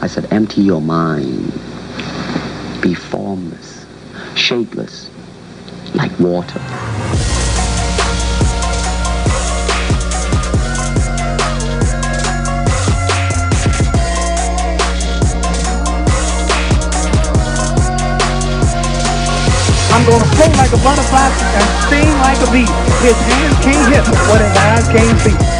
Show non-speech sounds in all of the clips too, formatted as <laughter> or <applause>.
I said, empty your mind. Be formless, shapeless, like water. I'm gonna float like a butterfly and sting like a bee. His hands can't hit what his eyes can't see.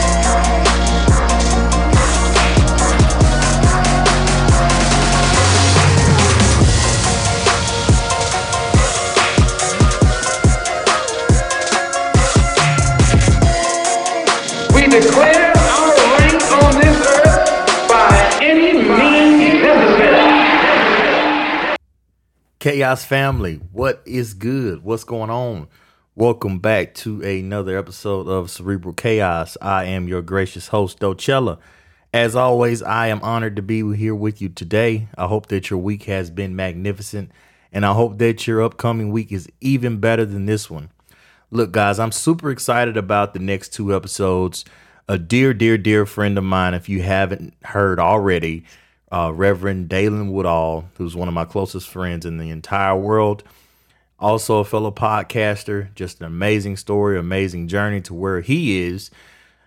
Chaos family, what is good? What's going on? Welcome back to another episode of Cerebral Chaos. I am your gracious host, Docella. As always, I am honored to be here with you today. I hope that your week has been magnificent, and I hope that your upcoming week is even better than this one. Look, guys, I'm super excited about the next two episodes. A dear, dear, dear friend of mine, if you haven't heard already, uh, Reverend Daylan Woodall, who's one of my closest friends in the entire world, also a fellow podcaster. Just an amazing story, amazing journey to where he is.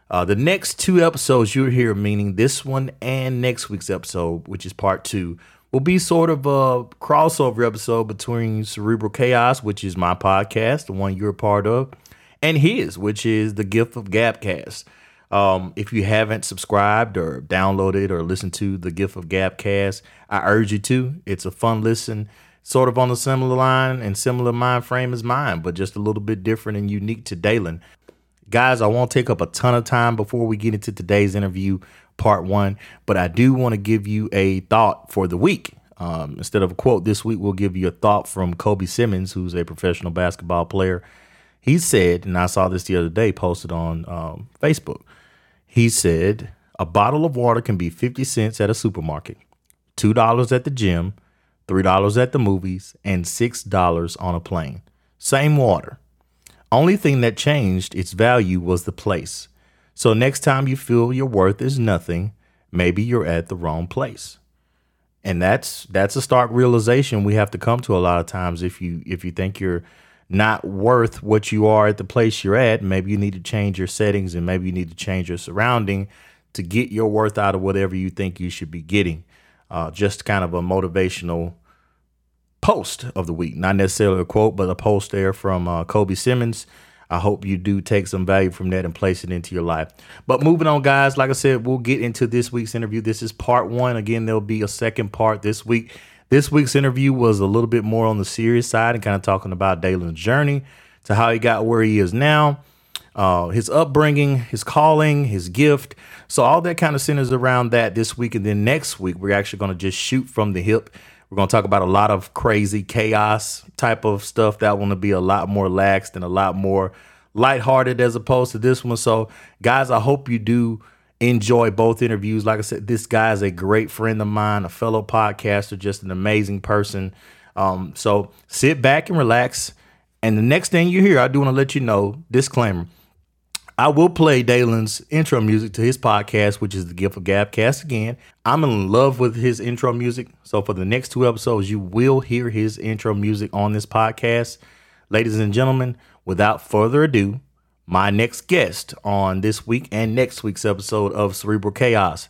Uh, the next two episodes you'll hear, meaning this one and next week's episode, which is part two, will be sort of a crossover episode between Cerebral Chaos, which is my podcast, the one you're a part of, and his, which is the Gift of Gabcast. Um, if you haven't subscribed or downloaded or listened to the Gift of Gabcast, I urge you to. It's a fun listen, sort of on a similar line and similar mind frame as mine, but just a little bit different and unique to Daylan. Guys, I won't take up a ton of time before we get into today's interview, part one, but I do want to give you a thought for the week. Um, instead of a quote this week, we'll give you a thought from Kobe Simmons, who's a professional basketball player. He said, and I saw this the other day posted on um, Facebook. He said, a bottle of water can be 50 cents at a supermarket, $2 at the gym, $3 at the movies, and $6 on a plane. Same water. Only thing that changed its value was the place. So next time you feel your worth is nothing, maybe you're at the wrong place. And that's that's a stark realization we have to come to a lot of times if you if you think you're not worth what you are at the place you're at, maybe you need to change your settings and maybe you need to change your surrounding to get your worth out of whatever you think you should be getting. Uh, just kind of a motivational post of the week, not necessarily a quote, but a post there from uh, Kobe Simmons. I hope you do take some value from that and place it into your life. But moving on, guys, like I said, we'll get into this week's interview. This is part one. Again, there'll be a second part this week. This week's interview was a little bit more on the serious side and kind of talking about Daylan's journey to how he got where he is now, uh, his upbringing, his calling, his gift. So all that kind of centers around that this week. And then next week, we're actually going to just shoot from the hip. We're going to talk about a lot of crazy chaos type of stuff that want to be a lot more laxed and a lot more lighthearted as opposed to this one. So, guys, I hope you do enjoy both interviews. Like I said, this guy is a great friend of mine, a fellow podcaster, just an amazing person. Um, so sit back and relax. And the next thing you hear, I do want to let you know disclaimer. I will play Daylan's intro music to his podcast, which is the Gift of Gabcast again. I'm in love with his intro music. So for the next two episodes, you will hear his intro music on this podcast. Ladies and gentlemen, without further ado, my next guest on this week and next week's episode of Cerebral Chaos.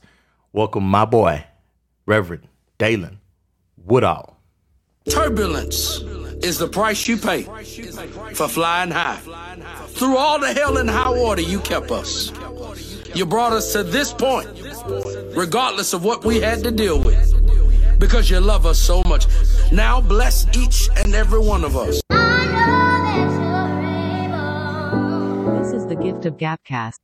Welcome my boy, Reverend Daylan Woodall. Turbulence is the price you pay for flying high. Through all the hell and high water, you kept us. You brought us to this point, regardless of what we had to deal with, because you love us so much. Now bless each and every one of us. This is the gift of Gabcast.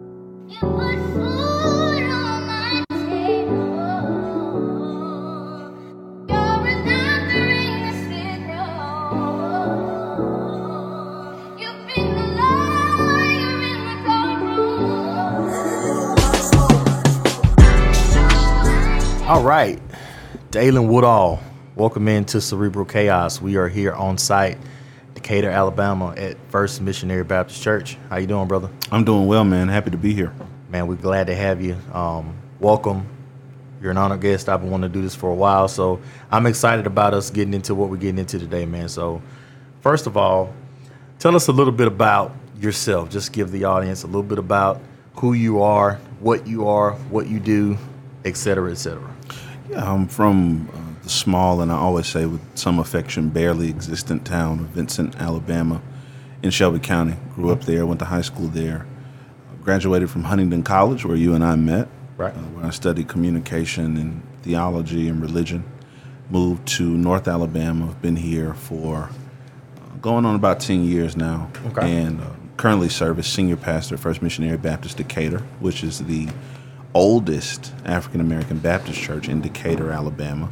All right, Daylan Woodall, welcome into Cerebral Chaos. We are here on site, Decatur, Alabama, at First Missionary Baptist Church. How you doing, brother? I'm doing well, man. Happy to be here. Man, we're glad to have you. Um, welcome. You're an honored guest. I've been wanting to do this for a while, so I'm excited about us getting into what we're getting into today, man. So, first of all, tell us a little bit about yourself. Just give the audience a little bit about who you are, what you are, what you do, et cetera, et cetera. Yeah, I'm from uh, the small and I always say with some affection, barely existent town of Vincent, Alabama, in Shelby County. Grew up there, went to high school there, graduated from Huntingdon College, where you and I met, Right. uh, where I studied communication and theology and religion. Moved to North Alabama. I've been here for uh, going on about 10 years now. Okay. And uh, currently serve as senior pastor at First Missionary Baptist Decatur, which is the oldest African American Baptist church in Decatur, Alabama,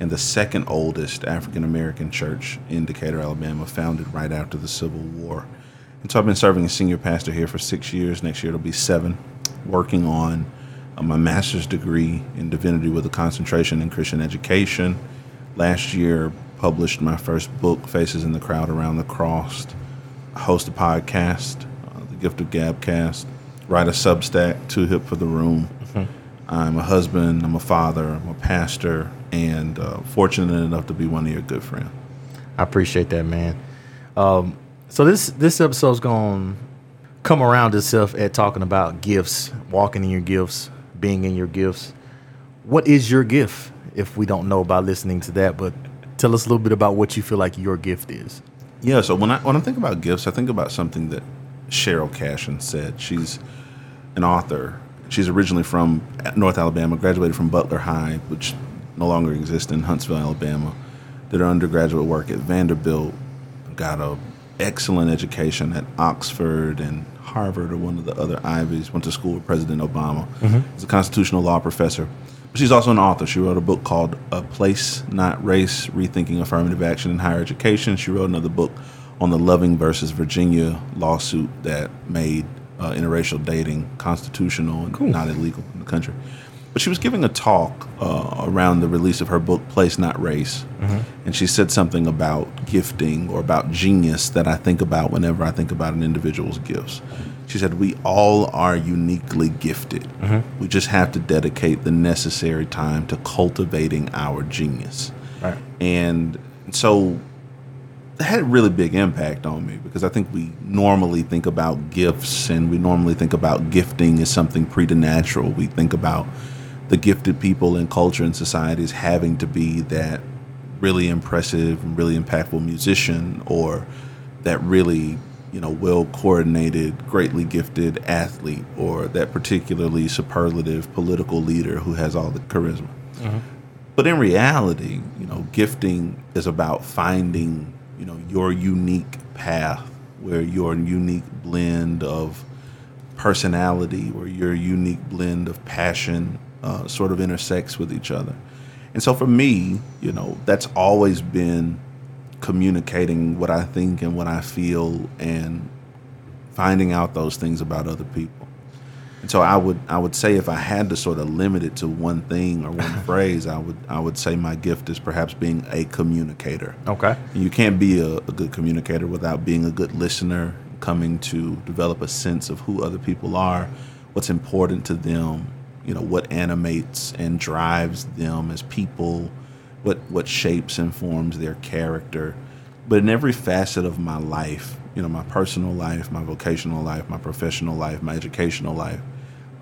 and the second oldest African American church in Decatur, Alabama, founded right after the Civil War. And so I've been serving as senior pastor here for six years. Next year it'll be seven, working on uh, my master's degree in divinity with a concentration in Christian education. Last year, published my first book, Faces in the Crowd Around the Cross. I host a podcast, uh, The Gift of Gabcast. Write a Substack, Too Hip for the Room. I'm a husband, I'm a father, I'm a pastor, and uh, fortunate enough to be one of your good friends. I appreciate that, man. Um, so this this episode's gonna come around itself at talking about gifts, walking in your gifts, being in your gifts. What is your gift? If we don't know by listening to that, but tell us a little bit about what you feel like your gift is. Yeah, so when I when I think about gifts, I think about something that Cheryl Cashin said. She's an author. She's originally from North Alabama, graduated from Butler High, which no longer exists in Huntsville, Alabama. Did her undergraduate work at Vanderbilt, got a excellent education at Oxford and Harvard or one of the other Ivies. Went to school with President Obama. Mm-hmm. Is a constitutional law professor. But she's also an author. She wrote a book called "A Place Not Race: Rethinking Affirmative Action in Higher Education." She wrote another book on the Loving versus Virginia lawsuit that made uh, interracial dating constitutional and not illegal in the country. But she was giving a talk uh, around the release of her book, Place Not Race. And she said something about gifting or about genius that I think about whenever I think about an individual's gifts. She said, We all are uniquely gifted. We just have to dedicate the necessary time to cultivating our genius. Right. And so had a really big impact on me because I think we normally think about gifts and we normally think about gifting as something preternatural. We think about the gifted people in culture and society as having to be that really impressive and really impactful musician or that really you know well coordinated greatly gifted athlete or that particularly superlative political leader who has all the charisma uh-huh. but in reality, you know, gifting is about finding, you know, your unique path where your unique blend of personality or your unique blend of passion uh, sort of intersects with each other. And so for me, you know, that's always been communicating what I think and what I feel and finding out those things about other people. And so I would I would say if I had to sort of limit it to one thing or one <laughs> phrase, I would I would say my gift is perhaps being a communicator. Okay. You can't be a, a good communicator without being a good listener, coming to develop a sense of who other people are, what's important to them, you know, what animates and drives them as people, what what shapes and forms their character. But in every facet of my life, you know, my personal life, my vocational life, my professional life, my educational life,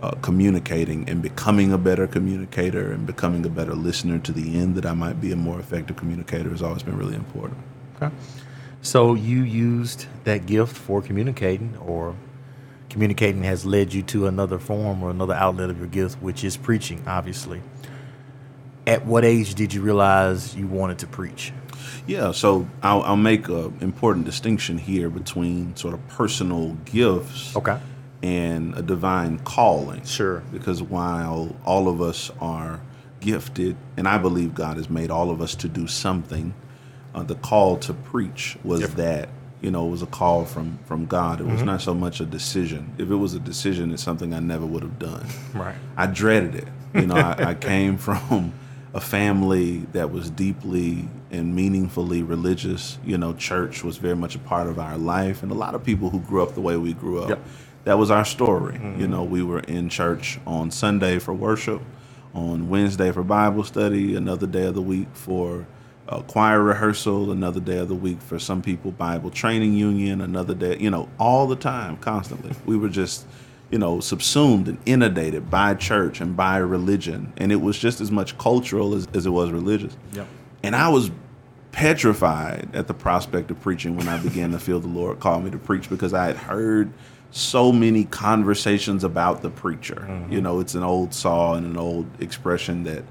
uh, communicating and becoming a better communicator and becoming a better listener to the end that I might be a more effective communicator has always been really important. Okay. So you used that gift for communicating, or communicating has led you to another form or another outlet of your gift, which is preaching, obviously. At what age did you realize you wanted to preach? Yeah, so I'll, I'll make an important distinction here between sort of personal gifts Okay. And a divine calling. Sure. Because while all of us are gifted, and I believe God has made all of us to do something, uh, the call to preach was that. You know, it was a call from from God. It was not so much a decision. If it was a decision, it's something I never would have done. Right. I dreaded it. You know, I, I came <laughs> from a family that was deeply and meaningfully religious. You know, church was very much a part of our life, and a lot of people who grew up the way we grew up, Yep. That was our story. You know, we were in church on Sunday for worship. on Wednesday for Bible study, another day of the week for uh, choir rehearsal, another day of the week for some people Bible training union, another day, you know, all the time, constantly. <laughs> We were just, you know, subsumed and inundated by church and by religion. And it was just as much cultural as, as it was religious. Yep. And I was petrified at the prospect of preaching when I began to feel the Lord call me to preach because I had heard so many conversations about the preacher. Mm-hmm. You know, it's an old saw and an old expression that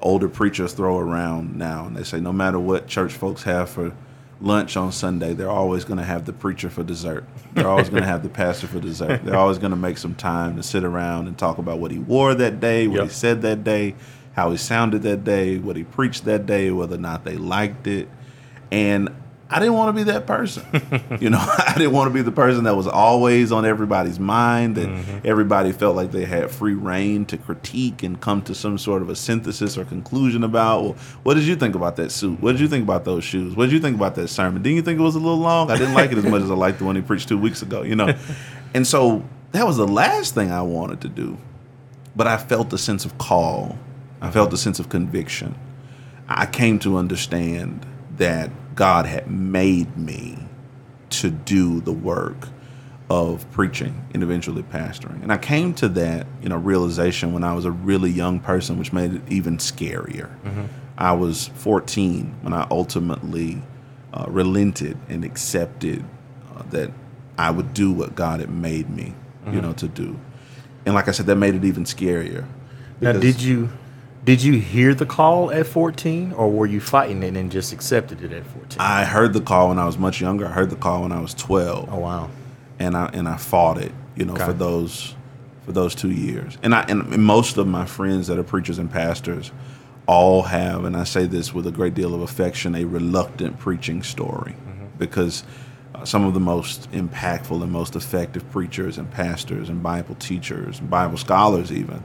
older preachers throw around now. And they say no matter what church folks have for lunch on Sunday, they're always going to have the preacher for dessert. They're always going to have the pastor for dessert. They're always going to make some time to sit around and talk about what he wore that day, what Yep. he said that day, how he sounded that day, what he preached that day, whether or not they liked it. And I didn't want to be that person. <laughs> you know, <laughs> I didn't want to be the person that was always on everybody's mind, that mm-hmm. everybody felt like they had free reign to critique and come to some sort of a synthesis or conclusion about. Well, what did you think about that suit? What did you think about those shoes? What did you think about that sermon? Didn't you think it was a little long? I didn't like it as much as I liked the one he preached two weeks ago, you know? <laughs> And so that was the last thing I wanted to do. But I felt a sense of call. I felt a sense of conviction. I came to understand that God had made me to do the work of preaching and eventually pastoring. And I came to that, you know, realization when I was a really young person, which made it even scarier. I was 14 when I ultimately uh, relented and accepted uh, that I would do what God had made me, you know, to do. And like I said, that made it even scarier. Now, did you did you hear the call at 14, or were you fighting it and just accepted it at 14? I heard the call when I was much younger. I heard the call when I was 12. oh wow. and I and I fought it, you know, Okay. for those for those two years. And I and most of my friends that are preachers and pastors all have, and I say this with a great deal of affection, a reluctant preaching story, because uh, some of the most impactful and most effective preachers and pastors and Bible teachers and Bible scholars even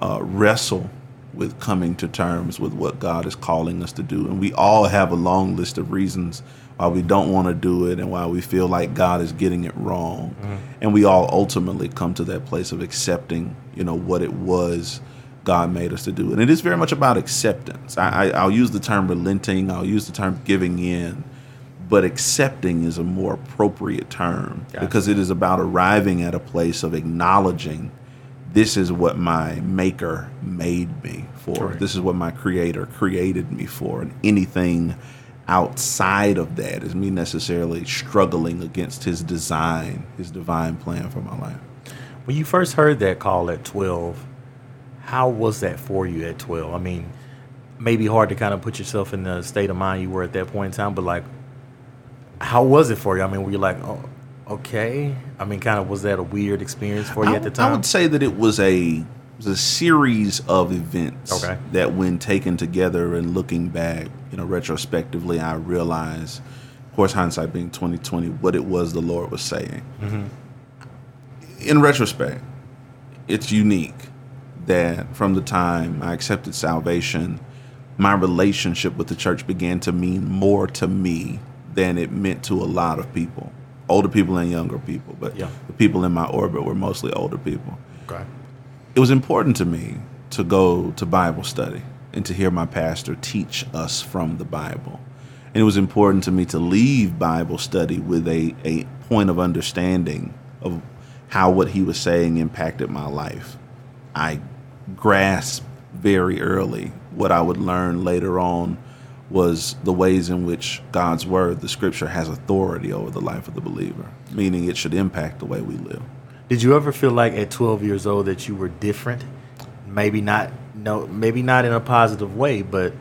uh, wrestle with coming to terms with what God is calling us to do. And we all have a long list of reasons why we don't want to do it and why we feel like God is getting it wrong. Mm-hmm. And we all ultimately come to that place of accepting, you know, what it was God made us to do. And it is very much about acceptance. I, I, I'll use the term relenting, I'll use the term giving in. But accepting is a more appropriate term Gotcha. because it is about arriving at a place of acknowledging this is what my maker made me for. This is what my creator created me for. And anything outside of that is me necessarily struggling against his design, his divine plan for my life. When you first heard that call at 12, how was that for you at 12? I mean, maybe hard to kind of put yourself in the state of mind you were at that point in time, but like, how was it for you? I mean, were you like, oh, okay? I mean, kind of was that a weird experience for you I, at the time? I would say that it was a it was a series of events Okay. that when taken together and looking back, you know, retrospectively, I realized, of course, hindsight being twenty twenty, what it was the Lord was saying. Mm-hmm. In retrospect, it's unique that from the time I accepted salvation, my relationship with the church began to mean more to me than it meant to a lot of people, older people and younger people. But Yeah. the people in my orbit were mostly older people. okay. It was important to me to go to Bible study and to hear my pastor teach us from the Bible. And it was important to me to leave Bible study with a, a point of understanding of how what he was saying impacted my life. I grasped very early what I would learn later on was the ways in which God's word, the scripture, has authority over the life of the believer, meaning it should impact the way we live. Did you ever feel like at 12 years old that you were different? Maybe not no maybe not in a positive way, but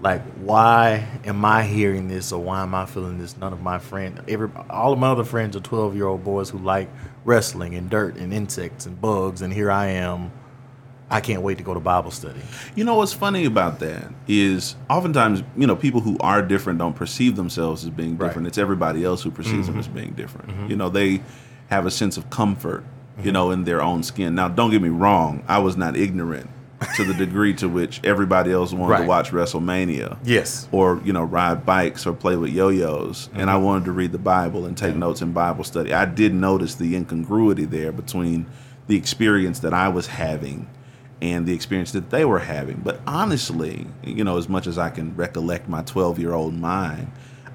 like why am I hearing this or why am I feeling this? None of my friends every all of my other friends are 12-year-old boys who like wrestling and dirt and insects and bugs and here I am I can't wait to go to Bible study. You know what's funny about that is oftentimes, you know, people who are different don't perceive themselves as being Right. different. It's everybody else who perceives them mm-hmm. as being different. Mm-hmm. You know, they have a sense of comfort, you mm-hmm. know, in their own skin. Now, don't get me wrong, I was not ignorant to the degree to which everybody else wanted Right. to watch WrestleMania. Yes. Or, you know, ride bikes or play with yo-yos. And I wanted to read the Bible and take notes in Bible study. I did notice the incongruity there between the experience that I was having and the experience that they were having. But honestly, you know, as much as I can recollect my 12 year old mind,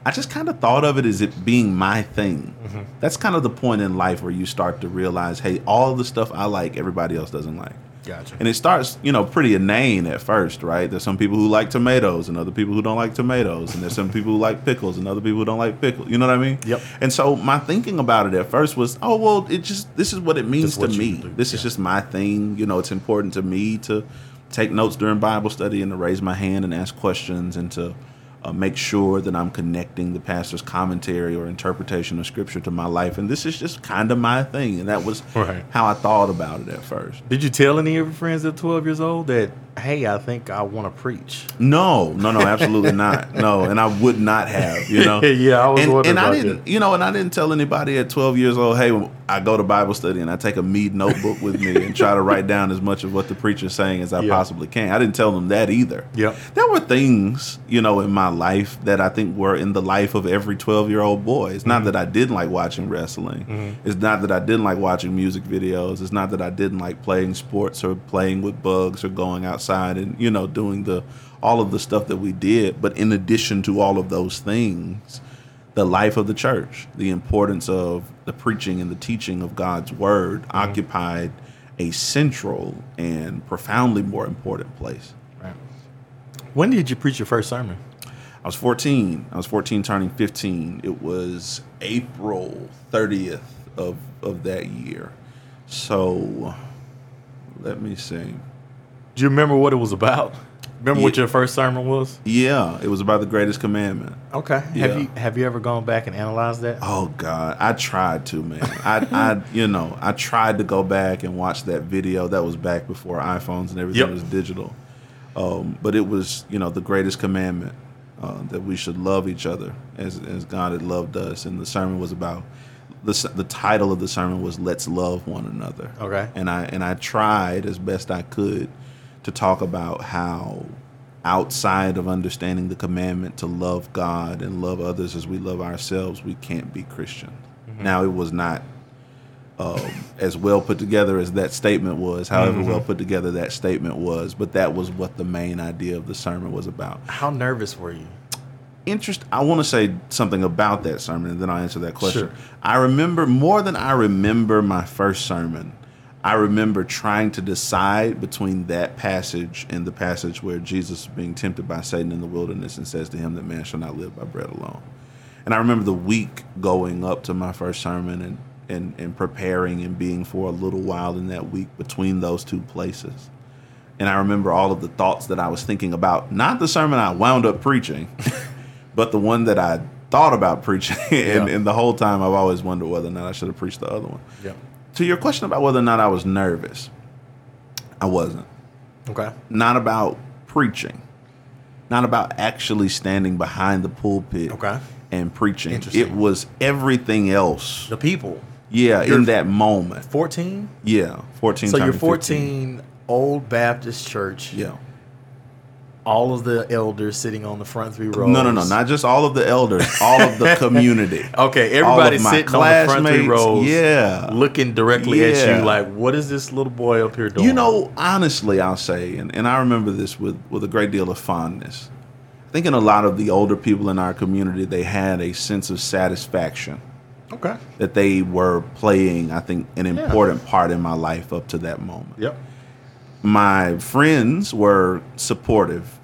I just kind of thought of it as it being my thing. Mm-hmm. That's kind of the point in life where you start to realize, hey, all the stuff I like, everybody else doesn't like. Gotcha. And it starts, you know, pretty inane at first, right? There's some people who like tomatoes and other people who don't like tomatoes. And there's some people who like pickles and other people who don't like pickles. You know what I mean? Yep. And so my thinking about it at first was, oh, well, it just, this is what it means what to me. This is just my thing. You know, it's important to me to take notes during Bible study and to raise my hand and ask questions and to uh, make sure that I'm connecting the pastor's commentary or interpretation of scripture to my life. And this is just kind of my thing. And that was <laughs> Right. how I thought about it at first. Did you tell any of your friends at 12 years old that, hey, I think I want to preach? No, no, no, absolutely not. <laughs> No, and I would not have, you know. <laughs> Yeah, I was and, and I didn't, that. you know, and I didn't tell anybody at 12 years old, hey, I go to Bible study and I take a Mead notebook with me and try to write down as much of what the preacher's saying as I Yeah. possibly can. I didn't tell them that either. Yeah. There were things, you know, in my life that I think were in the life of every 12 year old boy. It's Mm-hmm. not that I didn't like watching wrestling. It's not that I didn't like watching music videos. It's not that I didn't like playing sports or playing with bugs or going outside and, you know, doing the all of the stuff that we did. But in addition to all of those things, the life of the church, the importance of the preaching and the teaching of God's word occupied a central and profoundly more important place. Right. When did you preach your first sermon? I was 14. I was 14 turning 15. It was April 30th of, of that year. So let me see. Do you remember what it was about? Remember what your first sermon was? Yeah, it was about the greatest commandment. Okay. Yeah. Have you have you ever gone back and analyzed that? Oh God, I tried to, man. I, I, <laughs> you know, I tried to go back and watch that video. That was back before iPhones and everything Yep. was digital. Um, but it was, you know, the greatest commandment uh, that we should love each other as as God had loved us. And the sermon was about the the title of the sermon was "Let's Love One Another." Okay. And I and I tried as best I could to talk about how outside of understanding the commandment to love God and love others as we love ourselves, we can't be Christian. Now, it was not um, as well put together as that statement was, however well put together that statement was, but that was what the main idea of the sermon was about. How nervous were you? Interest. I want to say something about that sermon, and then I'll answer that question. Sure. I remember more than I remember my first sermon. I remember trying to decide between that passage and the passage where Jesus is being tempted by Satan in the wilderness and says to him that man shall not live by bread alone. And I remember the week going up to my first sermon and, and, and preparing and being for a little while in that week between those two places. And I remember all of the thoughts that I was thinking about, not the sermon I wound up preaching, <laughs> but the one that I thought about preaching. <laughs> and, Yeah. and the whole time I've always wondered whether or not I should have preached the other one. Yep. To your question about whether or not I was nervous, I wasn't. Okay. Not about preaching, not about actually standing behind the pulpit Okay. and preaching. Interesting. It was everything else. The people. Yeah, You're- in that moment. 14? Yeah, 14 So you're 14, 15. old Baptist church. Yeah. All of the elders sitting on the front three rows. No, no, no, not just all of the elders, all of the <laughs> community. Okay, everybody sitting on the front three rows. yeah. Looking directly at you like, what is this little boy up here doing? You know, honestly, I'll say, and, and I remember this with, with a great deal of fondness. I think in a lot of the older people in our community, they had a sense of satisfaction Okay. that they were playing, I think, an important part in my life up to that moment. Yep. My friends were supportive,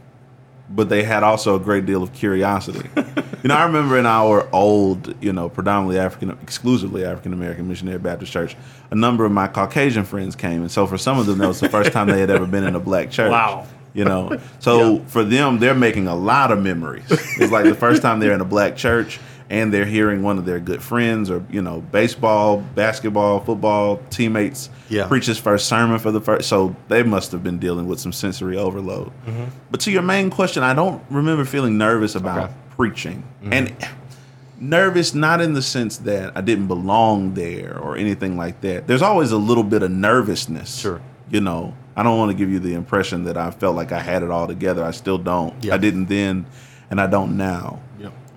but they had also a great deal of curiosity. <laughs> you know, I remember in our old, you know, predominantly African, exclusively African American Missionary Baptist Church, a number of my Caucasian friends came, and so for some of them, that was the first time they had ever been in a black church. Wow. You know, <laughs> so for them, they're making a lot of memories. It's like the first time they're in a black church and they're hearing one of their good friends or, you know, baseball, basketball, football teammates Yeah. preach his first sermon for the first. So they must have been dealing with some sensory overload. Mm-hmm. But to your main question, I don't remember feeling nervous about Okay. preaching. Mm-hmm. And nervous not in the sense that I didn't belong there or anything like that. There's always a little bit of nervousness. Sure. You know, I don't want to give you the impression that I felt like I had it all together. I still don't. Yeah. I didn't then and I don't now.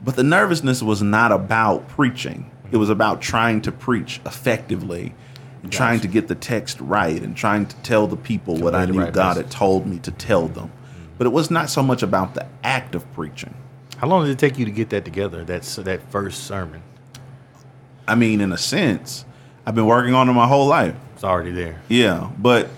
But the nervousness was not about preaching. It was about trying to preach effectively and trying to get the text right and trying to tell the people what I knew right God message. had told me to tell them. But it was not so much about the act of preaching. How long did it take you to get that together? That's that first sermon. I mean, in a sense, I've been working on it my whole life. It's already there. Yeah, but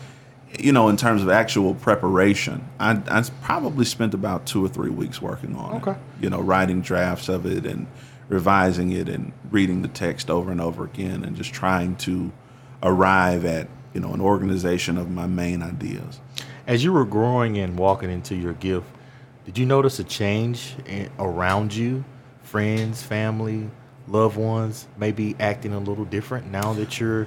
you know, in terms of actual preparation, I, I probably spent about two or three weeks working on it. Okay. You know, writing drafts of it and revising it and reading the text over and over again and just trying to arrive at you know an organization of my main ideas. As you were growing and walking into your gift, did you notice a change in, around you? Friends, family, loved ones, maybe acting a little different now that you're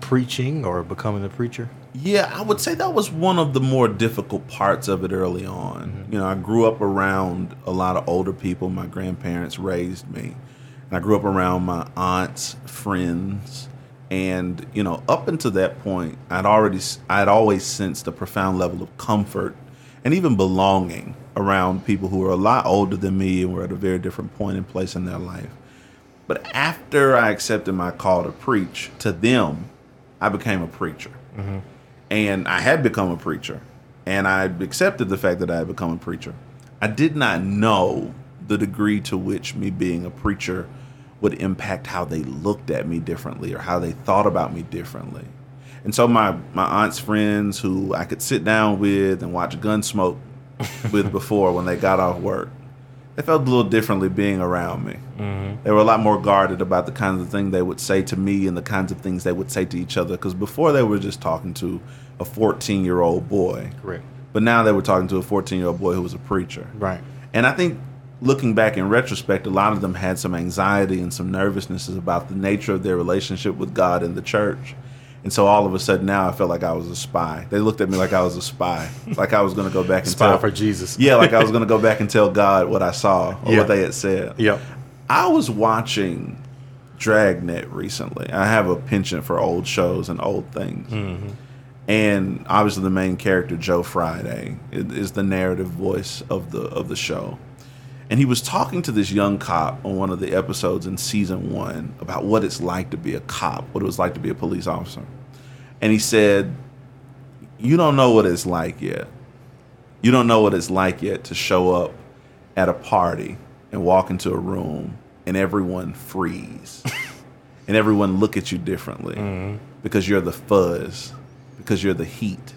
preaching or becoming a preacher? Yeah, I would say that was one of the more difficult parts of it early on. Mm-hmm. You know, I grew up around a lot of older people. My grandparents raised me. And I grew up around my aunts, friends, and you know, up until that point, I'd already I'd always sensed a profound level of comfort and even belonging around people who were a lot older than me and were at a very different point and place in their life. But after I accepted my call to preach to them, I became a preacher mm-hmm. And I had become a preacher, and I accepted the fact that I had become a preacher. I did not know the degree to which me being a preacher would impact how they looked at me differently or how they thought about me differently. And so my my aunt's friends who I could sit down with and watch Gunsmoke with <laughs> before when they got off work, they felt a little differently being around me. Mm-hmm. They were a lot more guarded about the kinds of things they would say to me and the kinds of things they would say to each other. Because before they were just talking to a 14 year old boy, Correct. but now they were talking to a 14 year old boy who was a preacher. Right. And I think looking back in retrospect, a lot of them had some anxiety and some nervousnesses about the nature of their relationship with God and the church. And so all of a sudden now I felt like I was a spy. They looked at me like I was a spy, like I was going to go back and Spy tell for Jesus. Yeah, like I was going to go back and tell God what I saw or Yeah. what they had said. Yep. I was watching Dragnet recently. I have a penchant for old shows and old things. Mm-hmm. And obviously, the main character, Joe Friday, is the narrative voice of the of the show. And he was talking to this young cop on one of the episodes in season one about what it's like to be a cop, what it was like to be a police officer. And he said, "You don't know what it's like yet. You don't know what it's like yet to show up at a party and walk into a room and everyone freeze <laughs> and everyone look at you differently mm-hmm. because you're the fuzz, because you're the heat,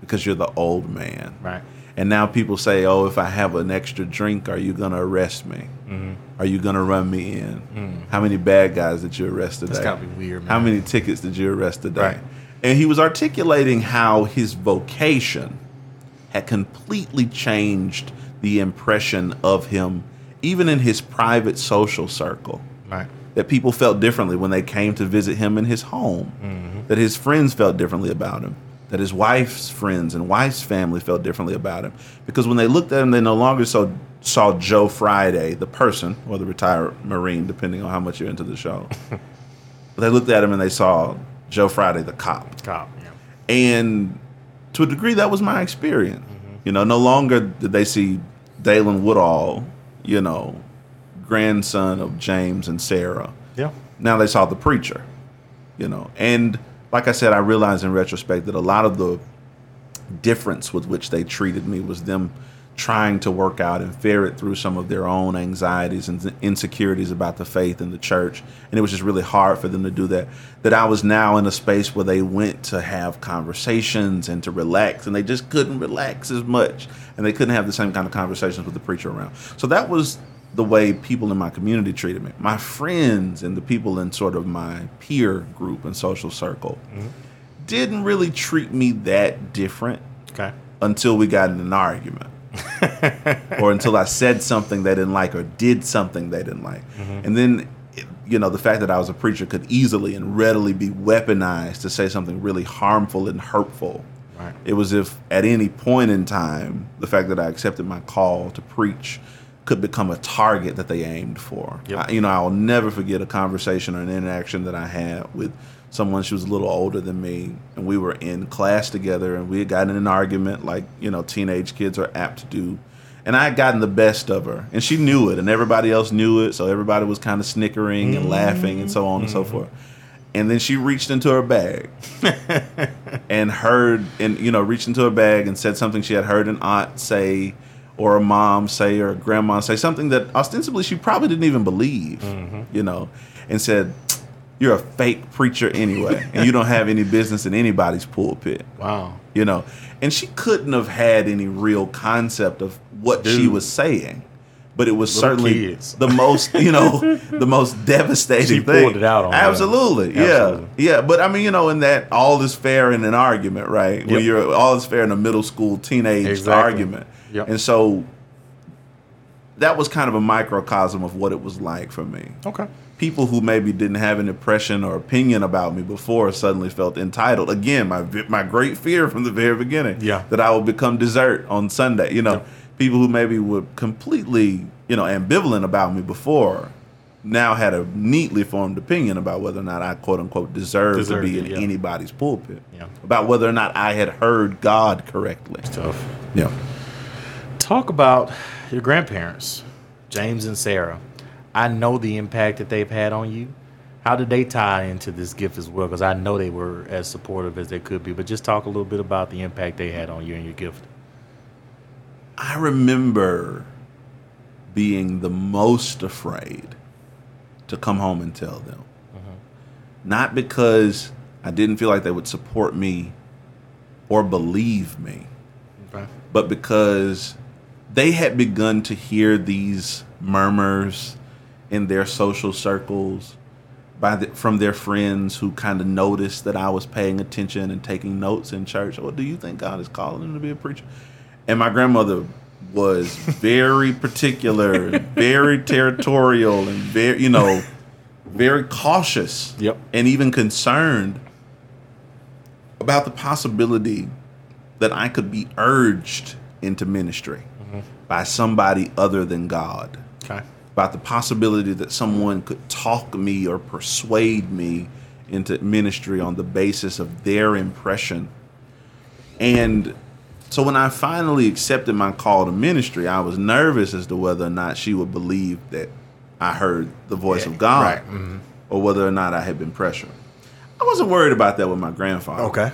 because you're the old man. Right. And now people say, "Oh, if I have an extra drink, are you gonna arrest me? Mm-hmm. Are you gonna run me in? Mm. How many bad guys did you arrest today? That's gotta be weird, How many tickets did you arrest today?" Right. And he was articulating how his vocation had completely changed the impression of him, even in his private social circle Right. that people felt differently when they came to visit him in his home, mm-hmm. that his friends felt differently about him, that his wife's friends and wife's family felt differently about him. Because when they looked at him, they no longer saw, saw Joe Friday, the person, or the retired Marine, depending on how much you're into the show. <laughs> but they looked at him and they saw Joe Friday, the cop. Cop. Yeah. And to a degree, that was my experience. Mm-hmm. You know, no longer did they see Daylan Woodall, you know, grandson of James and Sarah. Yeah. Now they saw the preacher, you know. And like I said, I realized in retrospect that a lot of the difference with which they treated me was them trying to work out and ferret through some of their own anxieties and insecurities about the faith and the church. And it was just really hard for them to do that. That I was now in a space where they went to have conversations and to relax, and they just couldn't relax as much. And they couldn't have the same kind of conversations with the preacher around. So that was the way people in my community treated me. My friends and the people in sort of my peer group and social circle mm-hmm. didn't really treat me that different Okay. until we got in an argument. <laughs> or until I said something they didn't like or did something they didn't like. Mm-hmm. And then, you know, the fact that I was a preacher could easily and readily be weaponized to say something really harmful and hurtful. Right. It was if at any point in time, the fact that I accepted my call to preach could become a target that they aimed for. Yep. I, you know, I'll never forget a conversation or an interaction that I had with someone she was a little older than me, and we were in class together, and we had gotten in an argument like you know teenage kids are apt to do. And I had gotten the best of her, and she knew it, and everybody else knew it, so everybody was kind of snickering and laughing and so on and so mm-hmm. forth. And then she reached into her bag <laughs> and heard, and you know, reached into her bag and said something she had heard an aunt say, or a mom say, or a grandma say, something that ostensibly she probably didn't even believe, mm-hmm. you know, and said, "You're a fake preacher anyway, <laughs> and you don't have any business in anybody's pulpit." Wow. you know and she couldn't have had any real concept of what she was saying but it was Little certainly kids. the most you know <laughs> the most devastating She thing pulled it out on her. absolutely yeah Absolutely. yeah but i mean you know in that all is fair in an argument right when you're all is fair in a middle school teenage Exactly. argument Yep. and so that was kind of a microcosm of what it was like for me Okay. people who maybe didn't have an impression or opinion about me before suddenly felt entitled. Again, my my great fear from the very beginning, Yeah. that I would become dessert on Sunday. You know, Yeah. people who maybe were completely you know ambivalent about me before now had a neatly formed opinion about whether or not I quote unquote deserve to be in yeah. anybody's pulpit. Yeah. About whether or not I had heard God correctly. Tough. Yeah. Talk about your grandparents, James and Sarah. I know the impact that they've had on you. How did they tie into this gift as well? Because I know they were as supportive as they could be. But just talk a little bit about the impact they had on you and your gift. I remember being the most afraid to come home and tell them. Mm-hmm. Not because I didn't feel like they would support me or believe me, Okay. but because they had begun to hear these murmurs in their social circles by the, from their friends who kind of noticed that I was paying attention and taking notes in church. Or do you think God is calling him to be a preacher? And my grandmother was very <laughs> particular, very territorial, and very you know, very cautious. Yep. And even concerned about the possibility that I could be urged into ministry by somebody other than God. Okay. About the possibility that someone could talk me or persuade me into ministry on the basis of their impression. And so when I finally accepted my call to ministry, I was nervous as to whether or not she would believe that I heard the voice of God right. Mhm. or whether or not I had been pressured. I wasn't worried about that with my grandfather Okay.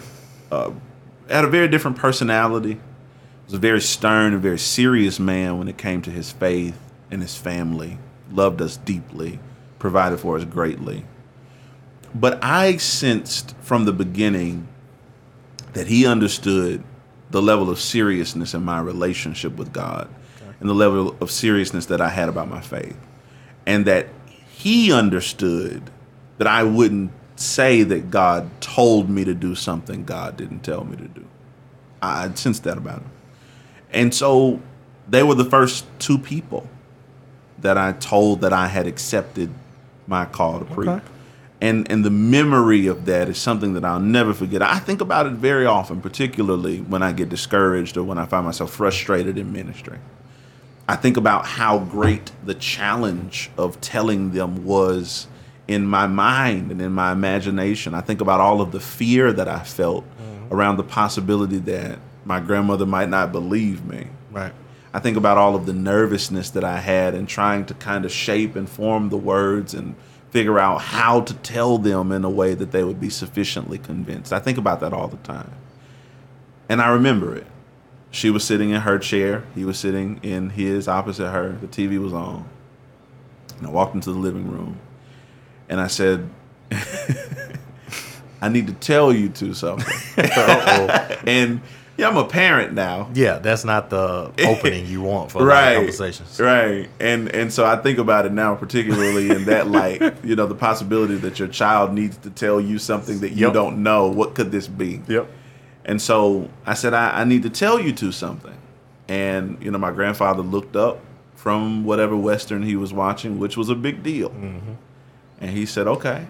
had a very different personality. Was a very stern and very serious man when it came to his faith and his family. Loved us deeply, provided for us greatly. But I sensed from the beginning that he understood the level of seriousness in my relationship with God and the level of seriousness that I had about my faith. And that he understood that I wouldn't say that God told me to do something God didn't tell me to do. I I sensed that about him. And so they were the first two people that I told that I had accepted my call to preach. Okay. And and the memory of that is something that I'll never forget. I think about it very often, particularly when I get discouraged or when I find myself frustrated in ministry. I think about how great the challenge of telling them was in my mind and in my imagination. I think about all of the fear that I felt mm-hmm. around the possibility that my grandmother might not believe me. Right. I think about all of the nervousness that I had in trying to kind of shape and form the words and figure out how to tell them in a way that they would be sufficiently convinced. I think about that all the time. And I remember it. She was sitting in her chair, he was sitting in his opposite her. The TV was on. And I walked into the living room and I said, <laughs> I need to tell you two something. <laughs> <laughs> and yeah, I'm a parent now. Yeah, that's not the <laughs> opening you want for right conversations. right and and so i think about it now particularly in that <laughs> light you know the possibility that your child needs to tell you something that you Yep. don't know what could this be Yep. and so i said I, I need to tell you to something and you know my grandfather looked up from whatever western he was watching which was a big deal mm-hmm. and he said okay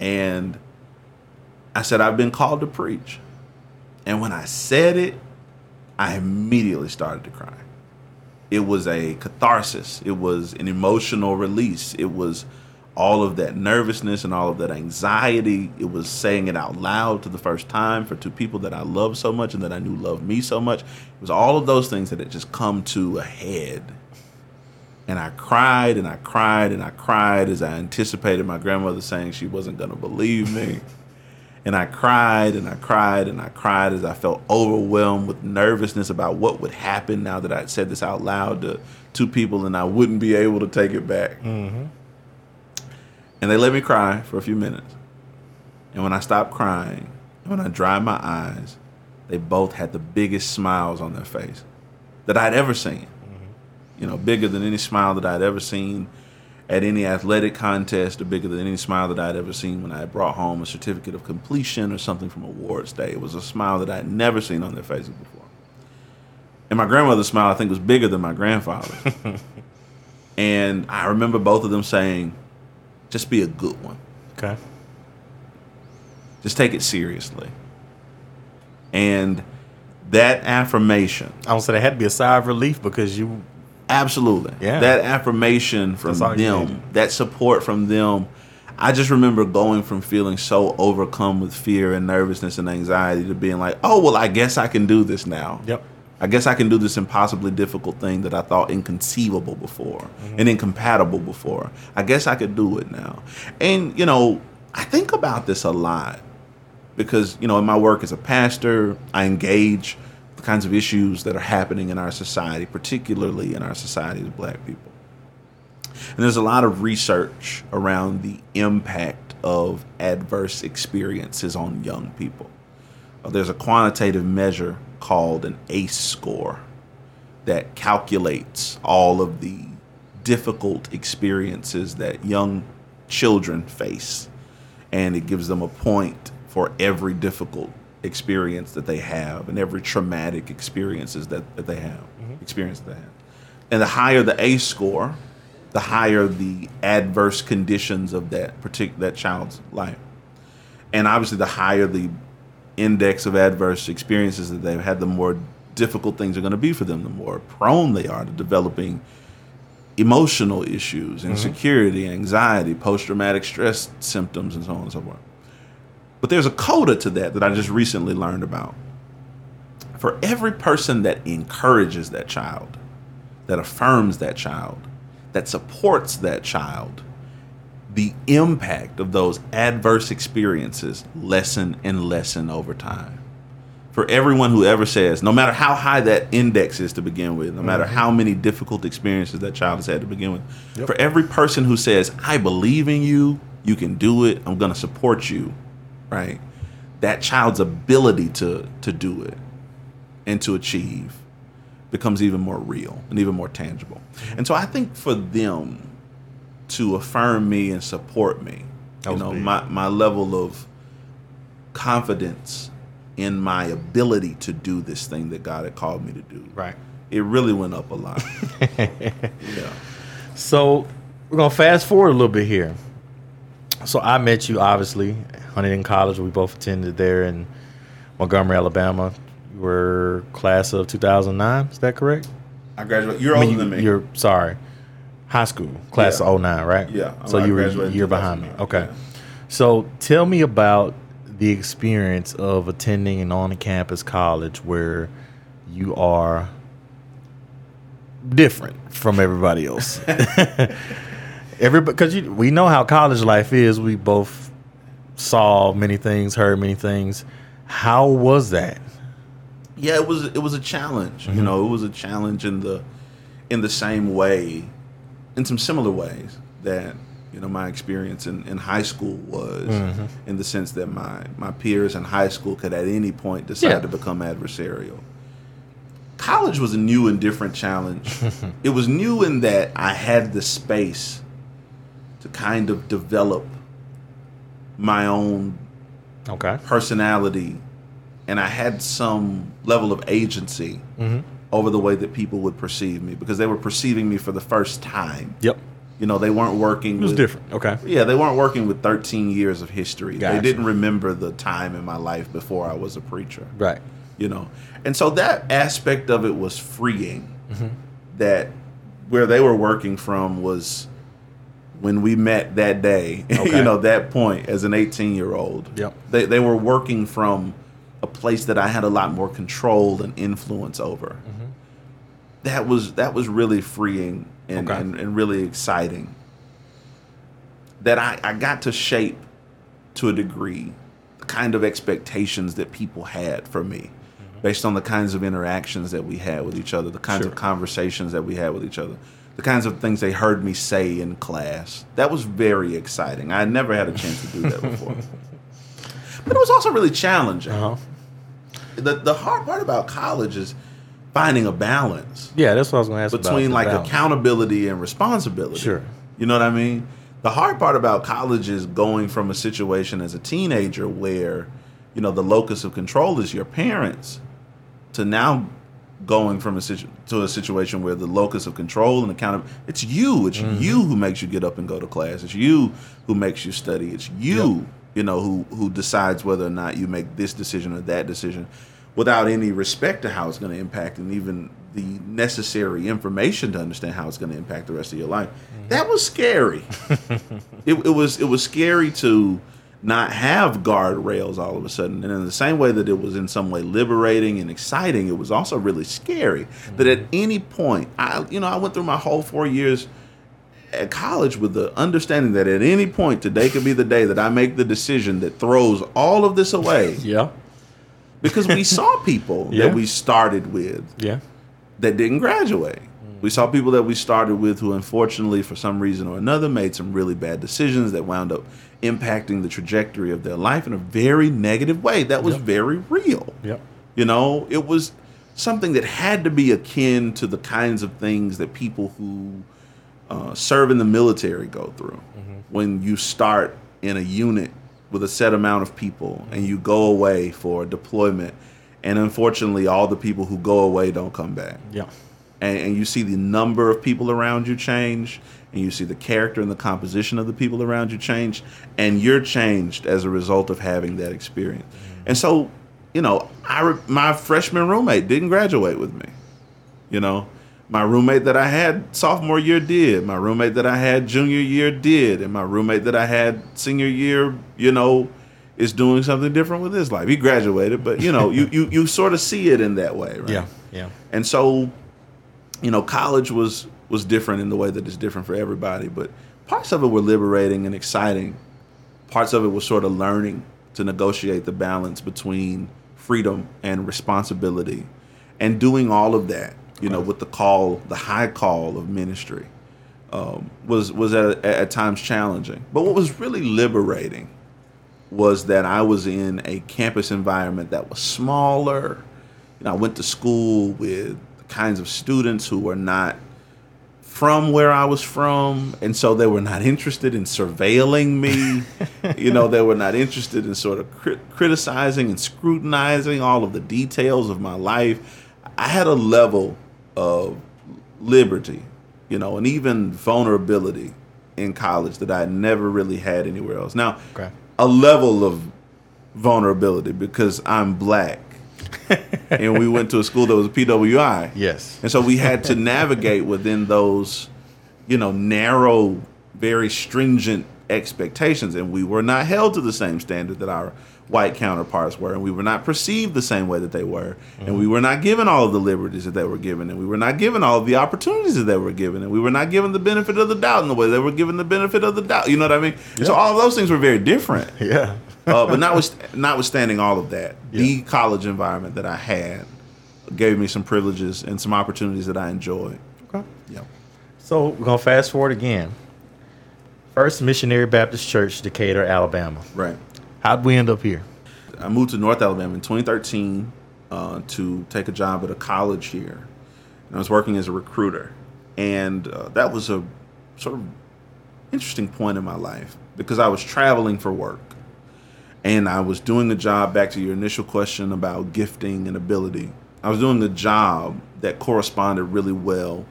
and i said i've been called to preach and when i said it i immediately started to cry it was a catharsis. It was an emotional release. It was all of that nervousness and all of that anxiety. It was saying it out loud to the first time for two people that I love so much and that I knew loved me so much. It was all of those things that had just come to a head. And I cried and I cried and I cried as I anticipated my grandmother saying she wasn't going to believe me. <laughs> And I cried and I cried and I cried as I felt overwhelmed with nervousness about what would happen now that I'd said this out loud to two people and I wouldn't be able to take it back. Mm-hmm. And they let me cry for a few minutes. And when I stopped crying, and when I dried my eyes, they both had the biggest smiles on their face that I'd ever seen. You know, bigger than any smile that I'd ever seen at any athletic contest, or bigger than any smile that I'd ever seen when I brought home a certificate of completion or something from awards day. It was a smile that I'd never seen on their faces before. And my grandmother's smile, I think, was bigger than my grandfather's. <laughs> and I remember both of them saying, just be a good one. Okay. Just take it seriously. And that affirmation, I would say there had to be a sigh of relief because you absolutely. Yeah. That affirmation from That's all you them, that support from them. I just remember going from feeling so overcome with fear and nervousness and anxiety to being like, oh, well, I guess I can do this now. Yep. I guess I can do this impossibly difficult thing that I thought inconceivable before Mm-hmm. and incompatible before. I guess I could do it now. And, you know, I think about this a lot because, you know, in my work as a pastor, I engage kinds of issues that are happening in our society, particularly in our society as black people. And there's a lot of research around the impact of adverse experiences on young people. Uh, There's a quantitative measure called an ACE score that calculates all of the difficult experiences that young children face. And it gives them a point for every difficult experience that they have and every traumatic experiences that, that they have, mm-hmm. experience that they have. And the higher the ACE score, the higher the adverse conditions of that particular that child's life. And obviously the higher the index of adverse experiences that they've had, the more difficult things are going to be for them, the more prone they are to developing emotional issues, mm-hmm. insecurity, anxiety, post traumatic stress symptoms, and so on and so forth. But there's a coda to that that I just recently learned about. For every person that encourages that child, that affirms that child, that supports that child, the impact of those adverse experiences lessen and lessen over time. For everyone who ever says, no matter how high that index is to begin with, no matter mm-hmm. how many difficult experiences that child has had to begin with, for every person who says, I believe in you, you can do it, I'm going to support you, right? That child's ability to, to do it and to achieve becomes even more real and even more tangible. And so I think for them to affirm me and support me, you know, big. my, my level of confidence in my ability to do this thing that God had called me to do. Right. It really went up a lot. <laughs> yeah. So we're gonna fast forward a little bit here. So I met you obviously, Huntingdon College. We both attended there in Montgomery, Alabama. You were class of 2009. Is that correct? I graduated. You're I mean, older you, than me. You're sorry, high school class Yeah. of 09, right? Yeah, So you were a year behind me. Okay. yeah. So tell me about the experience of attending an on-campus college where you are different from everybody else. <laughs> <laughs> Everybody, because we know how college life is. We both saw many things, heard many things. How was that? yeah it was it was a challenge you mm-hmm. know it was a challenge in the in the same way in some similar ways that you know my experience in, in high school was mm-hmm. in the sense that my my peers in high school could at any point decide Yeah. to become adversarial college was a new and different challenge <laughs> it was new in that i had the space kind of develop my own Okay. personality and I had some level of agency over the way that people would perceive me because they were perceiving me for the first time. Yep. You know, they weren't working It was with different. Okay. Yeah, they weren't working with 13 years of history. Gotcha. They didn't remember the time in my life before I was a preacher Right. you know and so that aspect of it was freeing Mm-hmm. that where they were working from was when we met that day <laughs> Okay. you know that point as an 18 year old Yep. they, they were working from a place that i had a lot more control and influence over Mm-hmm. that was that was really freeing and, Okay. and, and really exciting that I, I got to shape to a degree the kind of expectations that people had for me based on the kinds of interactions that we had with each other, the kinds Sure. of conversations that we had with each other, the kinds of things they heard me say in class. That was very exciting. I never had a chance to do that before. <laughs> but it was also really challenging. Uh-huh. The, the hard part about college is finding a balance Yeah, that's what I was going to ask about, between like balance. accountability and responsibility. Sure. You know what I mean? The hard part about college is going from a situation as a teenager where, you know, the locus of control is your parents to now going from a situ- to a situation where the locus of control and account it's you. It's Mm-hmm. you who makes you get up and go to class. It's you who makes you study. It's you, you know, who who decides whether or not you make this decision or that decision without any respect to how it's going to impact and even the necessary information to understand how it's going to impact the rest of your life. That was scary. <laughs> it, it was it was scary to not have guardrails all of a sudden. And in the same way that it was in some way liberating and exciting, it was also really scary. That at any point, I you know, I went through my whole four years at college with the understanding that at any point today could be the day that I make the decision that throws all of this away. Yeah, Because we <laughs> saw people Yeah. that we started with yeah. that didn't graduate. We saw people that we started with who, unfortunately, for some reason or another, made some really bad decisions that wound up impacting the trajectory of their life in a very negative way. That was very real. Yep. You know, it was something that had to be akin to the kinds of things that people who uh, serve in the military go through. When you start in a unit with a set amount of people and you go away for deployment, and unfortunately, all the people who go away don't come back Yeah. and, and you see the number of people around you change and you see the character and the composition of the people around you change and you're changed as a result of having that experience and so you know i re- my freshman roommate didn't graduate with me you know my roommate that i had sophomore year did my roommate that i had junior year did and my roommate that i had senior year you know is doing something different with his life he graduated but you know you, you you sort of see it in that way right <laughs> Yeah. Yeah. and so, you know, college was was different in the way that it's different for everybody, but parts of it were liberating and exciting. Parts of it was sort of learning to negotiate the balance between freedom and responsibility and doing all of that, you know, with the call, the high call of ministry. Um, was was at, at times challenging, but what was really liberating was that I was in a campus environment that was smaller. You know, I went to school with the kinds of students who were not from where I was from, and so they were not interested in surveilling me. <laughs> you know, they were not interested in sort of crit- criticizing and scrutinizing all of the details of my life. I had a level of liberty, you know, and even vulnerability in college that I never really had anywhere else. Now, Okay. a level of vulnerability because I'm black. <laughs> and we went to a school that was a PWI. Yes. And so we had to navigate within those, you know, narrow, very stringent expectations. And we were not held to the same standard that our white counterparts were. And we were not perceived the same way that they were. And we were not given all of the liberties that they were given. And we were not given all of the opportunities that they were given. And we were not given the benefit of the doubt in the way they were given the benefit of the doubt. You know what I mean? So all of those things were very different Yeah. Uh, but notwith- notwithstanding all of that, the college environment that I had gave me some privileges and some opportunities that I enjoyed. Okay. Yeah. So we're gonna fast forward again. First Missionary Baptist Church, Decatur, Alabama. Right. How'd we end up here? I moved to North Alabama in 2013 uh, to take a job at a college here. And I was working as a recruiter. And uh, that was a sort of interesting point in my life because I was traveling for work. And I was doing the job, back to your initial question about gifting and ability. I was doing the job that corresponded really well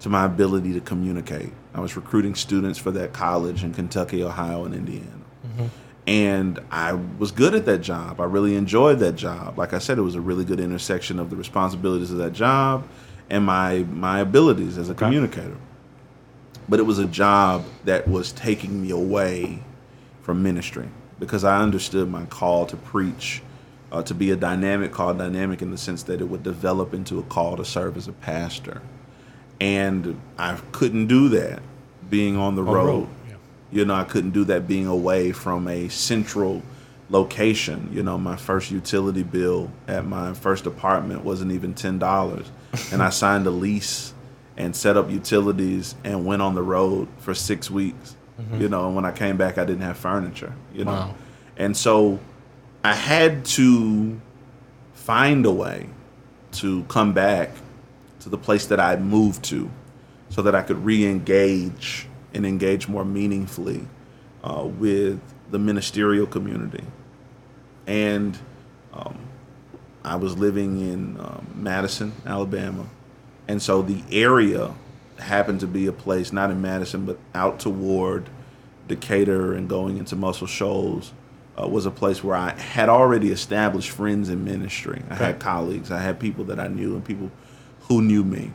to my ability to communicate. I was recruiting students for that college in Kentucky, Ohio, and Indiana mm-hmm. and I was good at that job. I really enjoyed that job. Like I said, it was a really good intersection of the responsibilities of that job and my my abilities as a communicator. But it was a job that was taking me away from ministry because I understood my call to preach, uh, to be a dynamic call, dynamic in the sense that it would develop into a call to serve as a pastor. and I couldn't do that being on the the road. road, yeah. You know, I couldn't do that being away from a central location. You know, my first utility bill at my first apartment wasn't even ten dollars, and I signed a lease and set up utilities and went on the road for six weeks. You know, and when I came back, I didn't have furniture. You know, Wow. and so I had to find a way to come back to the place that I moved to so that I could re-engage and engage more meaningfully uh, with the ministerial community. And um, I was living in um, Madison, Alabama. And so the area happened to be a place, not in Madison, but out toward Decatur and going into Muscle Shoals, uh, was a place where I had already established friends in ministry. I had colleagues, I had people that I knew, and people who knew me.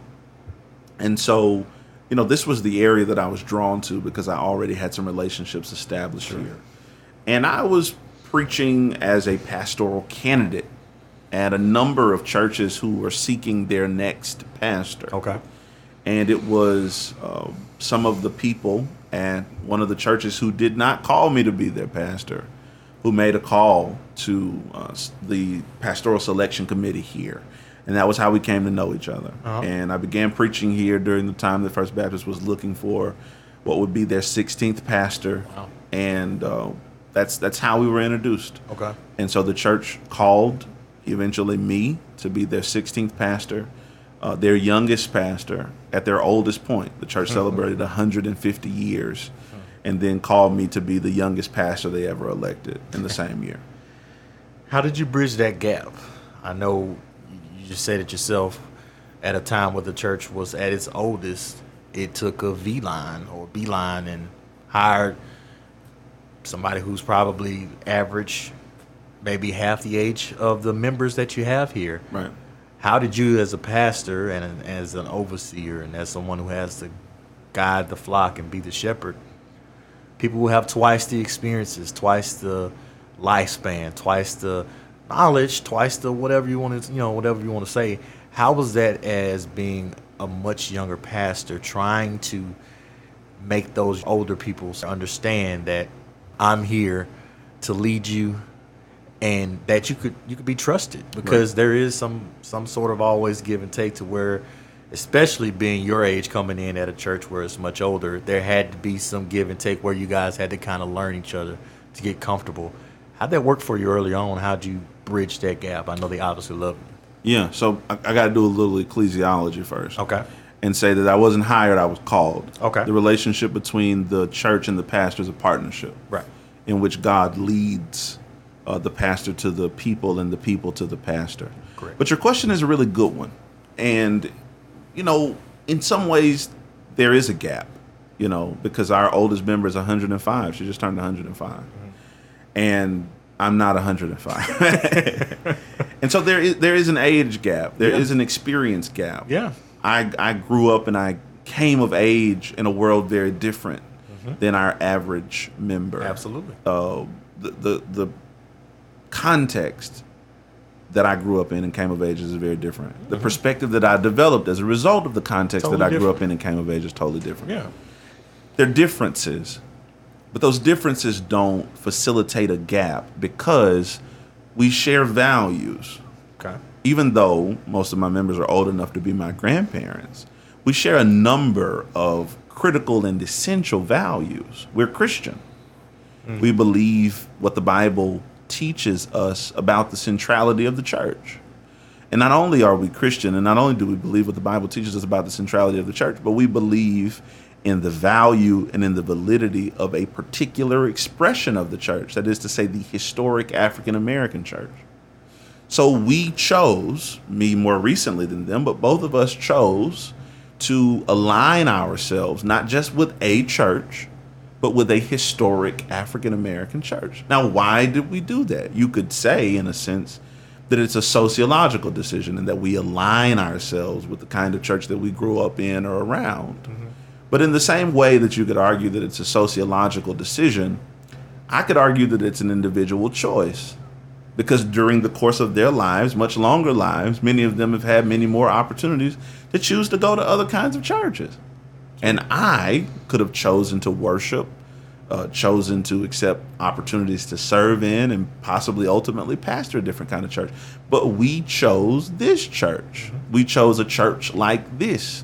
And so, you know, this was the area that I was drawn to because I already had some relationships established here. And I was preaching as a pastoral candidate at a number of churches who were seeking their next pastor Okay. And it was uh, some of the people at one of the churches who did not call me to be their pastor, who made a call to uh, the pastoral selection committee here. And that was how we came to know each other. Uh-huh. And I began preaching here during the time that First Baptist was looking for what would be their 16th pastor. Wow. And uh, that's that's how we were introduced. Okay. And so the church called eventually me to be their 16th pastor, uh, their youngest pastor at their oldest point. The church celebrated 150 years and then called me to be the youngest pastor they ever elected in the same year. How did you bridge that gap? I know you just said it yourself. At a time where the church was at its oldest, it took a V line or B line and hired somebody who's probably average, maybe half the age of the members that you have here. Right. How did you, as a pastor and as an overseer and as someone who has to guide the flock and be the shepherd, people who have twice the experiences, twice the lifespan, twice the knowledge, twice the whatever you want to, you know, whatever you want to say. How was that as being a much younger pastor trying to make those older people understand that I'm here to lead you and that you could you could be trusted because there is some some sort of always give and take to where especially being your age coming in at a church where it's much older there had to be some give and take where you guys had to kind of learn each other to get comfortable how'd that work for you early on how'd you bridge that gap i know they obviously love you Yeah. So I, I got to do a little ecclesiology first. Okay. And say that I wasn't hired, I was called. Okay. The relationship between the church and the pastor is a partnership. Right. In which God leads uh, the pastor to the people and the people to the pastor. Correct. But your question is a really good one. And, you know, in some ways, there is a gap, you know, because our oldest member is 105. She just turned 105. And I'm not 105. <laughs> and so there is, there is an age gap, There is Yeah. an experience gap. Yeah. I, I grew up and I came of age in a world very different than our average member absolutely uh, the, the the context that I grew up in and came of age is very different. The mm-hmm. perspective that I developed as a result of the context that Totally I grew up in and came of age is totally different. yeah There are differences, but those differences don't facilitate a gap because we share values. okay Even though most of my members are old enough to be my grandparents, we share a number of critical and essential values. We're Christian. Mm. We believe what the Bible teaches us about the centrality of the church. And not only are we Christian, and not only do we believe what the Bible teaches us about the centrality of the church, but we believe in the value and in the validity of a particular expression of the church, that is to say, the historic African American church. So we chose, me more recently than them, but both of us chose to align ourselves not just with a church, but with a historic African American church. Now, why did we do that? You could say, in a sense, that it's a sociological decision and that we align ourselves with the kind of church that we grew up in or around. Mm-hmm. But in the same way that you could argue that it's a sociological decision, I could argue that it's an individual choice because during the course of their lives, much longer lives, many of them have had many more opportunities to choose to go to other kinds of churches. And I could have chosen to worship, uh, chosen to accept opportunities to serve in, and possibly ultimately pastor a different kind of church. But we chose this church. We chose a church like this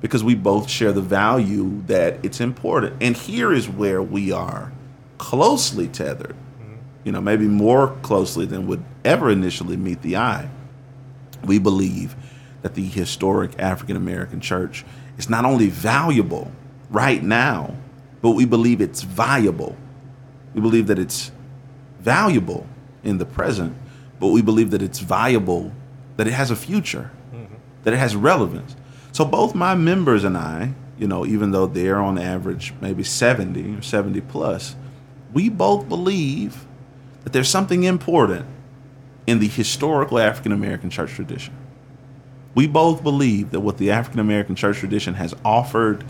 because we both share the value that it's important. And here is where we are closely tethered, you know, maybe more closely than would ever initially meet the eye. We believe that the historic African American church is not only valuable right now, but we believe it's viable. We believe that it's valuable in the present, but we believe that it's viable, that it has a future, mm-hmm. that it has relevance. So both my members and I, you know, even though they're on average maybe 70 or 70 plus, we both believe that there's something important in the historical African American church tradition. We both believe that what the African American church tradition has offered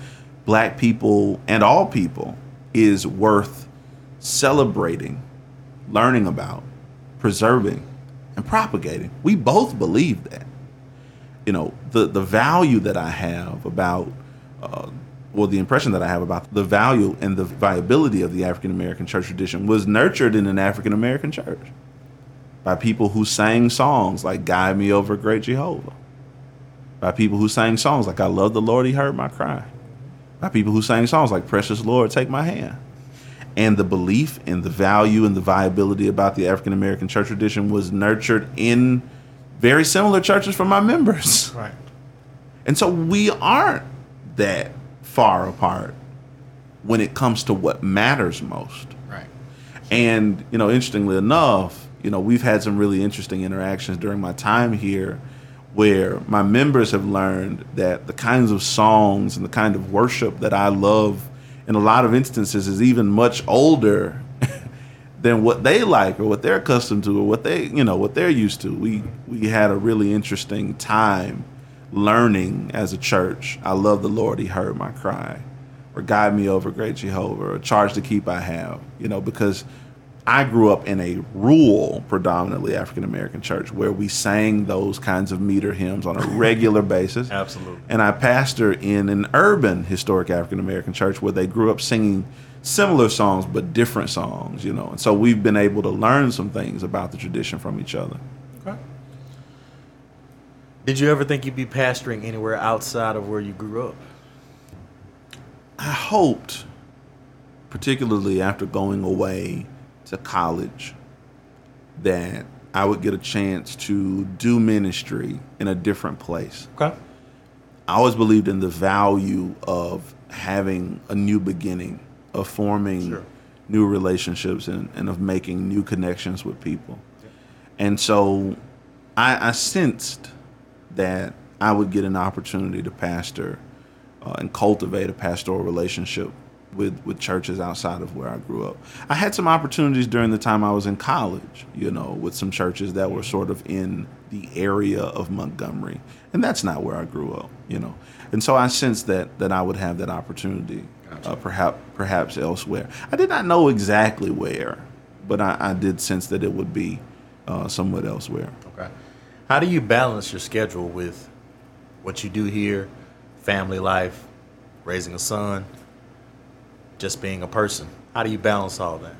black people and all people is worth celebrating, learning about, preserving, and propagating. We both believe that you know the the value that I have about uh, well the impression that I have about the value and the viability of the African American church tradition was nurtured in an African American church by people who sang songs like "Guide Me Over Great Jehovah," by people who sang songs like "I Love the Lord, He Heard My Cry," by people who sang songs like "Precious Lord, Take My Hand." And the belief and the value and the viability about the African American church tradition was nurtured in very similar churches from my members. <laughs> Right. And so we aren't that far apart when it comes to what matters most. Right. And, you know, interestingly enough, you know, we've had some really interesting interactions during my time here where my members have learned that the kinds of songs and the kind of worship that I love in a lot of instances is even much older <laughs> than what they like or what they're accustomed to or what they you know what they're used to. We we had a really interesting time learning as a church. I love the Lord; He heard my cry, or guide me over great Jehovah, or charge to keep I have. You know because. I grew up in a rural, predominantly African American church where we sang those kinds of meter hymns on a <laughs> regular basis. Absolutely. And I pastor in an urban historic African American church where they grew up singing similar songs but different songs, you know. And so we've been able to learn some things about the tradition from each other. Okay. Did you ever think you'd be pastoring anywhere outside of where you grew up? I hoped, particularly after going away to college, that I would get a chance to do ministry in a different place. Okay. I always believed in the value of having a new beginning, of forming Sure. new relationships, and, and of making new connections with people. And so I, I sensed that I would get an opportunity to pastor uh, and cultivate a pastoral relationship with, with churches outside of where I grew up. I had some opportunities during the time I was in college, you know, with some churches that were sort of in the area of Montgomery. And that's not where I grew up, you know. And so I sensed that that I would have that opportunity, uh, perhaps perhaps elsewhere. I did not know exactly where, but I, I did sense that it would be uh, somewhat elsewhere. Okay. How do you balance your schedule with what you do here, family life, raising a son, just being a person? How do you balance all that?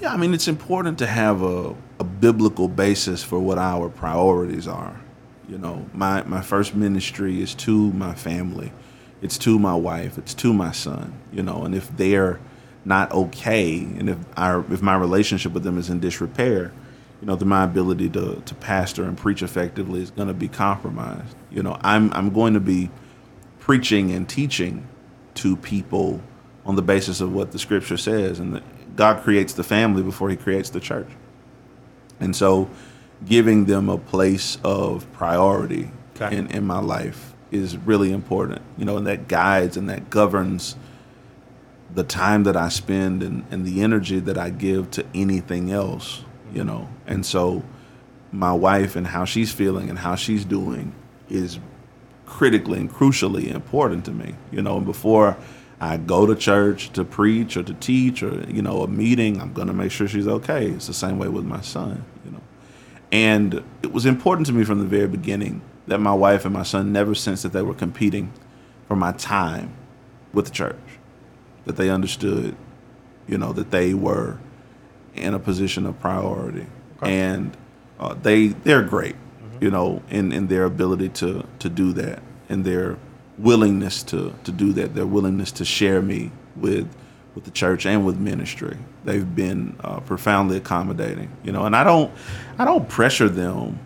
Yeah, I mean, it's important to have a, a biblical basis for what our priorities are. You know, my, my first ministry is to my family, it's to my wife, it's to my son, you know, and if they're not okay and if our if my relationship with them is in disrepair, you know, then my ability to, to pastor and preach effectively is going to be compromised. You know, I'm I'm going to be preaching and teaching to people on the basis of what the scripture says and that God creates the family before he creates the church. And so giving them a place of priority Okay. in, in my life is really important, you know, and that guides and that governs the time that I spend and, and the energy that I give to anything else, you know. And so my wife and how she's feeling and how she's doing is critically and crucially important to me, you know. And before I go to church to preach or to teach or, you know, a meeting, I'm going to make sure she's okay. It's the same way with my son, you know. And it was important to me from the very beginning that my wife and my son never sensed that they were competing for my time with the church. That they understood, you know, that they were in a position of priority. And uh, they they're great, you know, in, in their ability to to do that and their willingness to to do that, their willingness to share me with with the church and with ministry. They've been uh, profoundly accommodating, you know, and I don't I don't pressure them.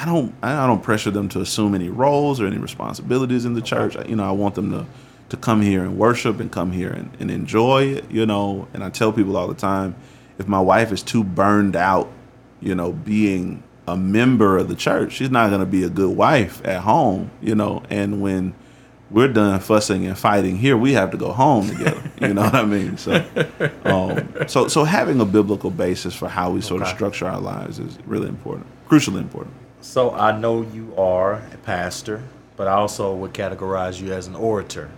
I don't I don't pressure them to assume any roles or any responsibilities in the church. You know, I want them to to come here and worship and come here and, and enjoy it, you know. And I tell people all the time, if my wife is too burned out, you know, being a member of the church, she's not going to be a good wife at home, you know. And when we're done fussing and fighting here, we have to go home together. <laughs> you know what I mean? So, um, so, so having a biblical basis for how we sort of structure our lives is really important, crucially important. So I know you are a pastor, but I also would categorize you as an orator.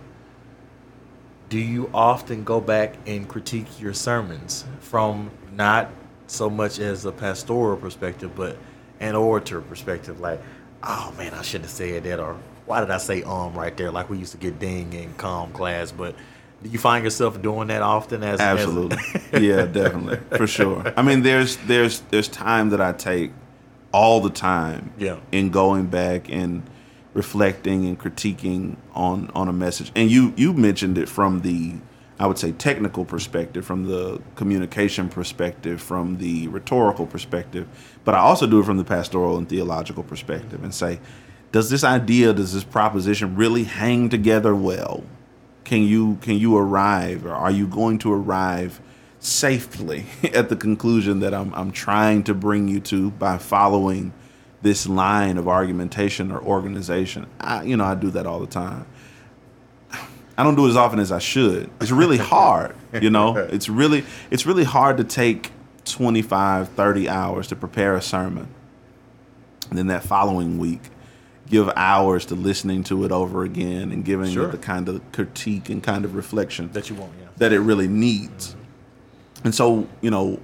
Do you often go back and critique your sermons from not so much as a pastoral perspective, but an orator perspective? Like, oh man, I shouldn't have said that, or why did I say um right there? Like we used to get ding in calm class, but do you find yourself doing that often? As as- Absolutely. <laughs> yeah, definitely. For sure. I mean there's there's there's time that I take all the time Yeah. in going back and reflecting and critiquing on on a message. And you you mentioned it from the I would say technical perspective, from the communication perspective, from the rhetorical perspective, but I also do it from the pastoral and theological perspective and say, does this idea, does this proposition really hang together well? Can you can you arrive or are you going to arrive safely <laughs> at the conclusion that I'm I'm trying to bring you to by following this line of argumentation or organization? I, you know, I do that all the time. I don't do it as often as I should. It's really <laughs> hard, you know. <laughs> It's really it's really hard to take 25, 30 hours to prepare a sermon. And then that following week give hours to listening to it over again and giving Sure. it the kind of critique and kind of reflection that you want, yeah. that it really needs. And so, you know,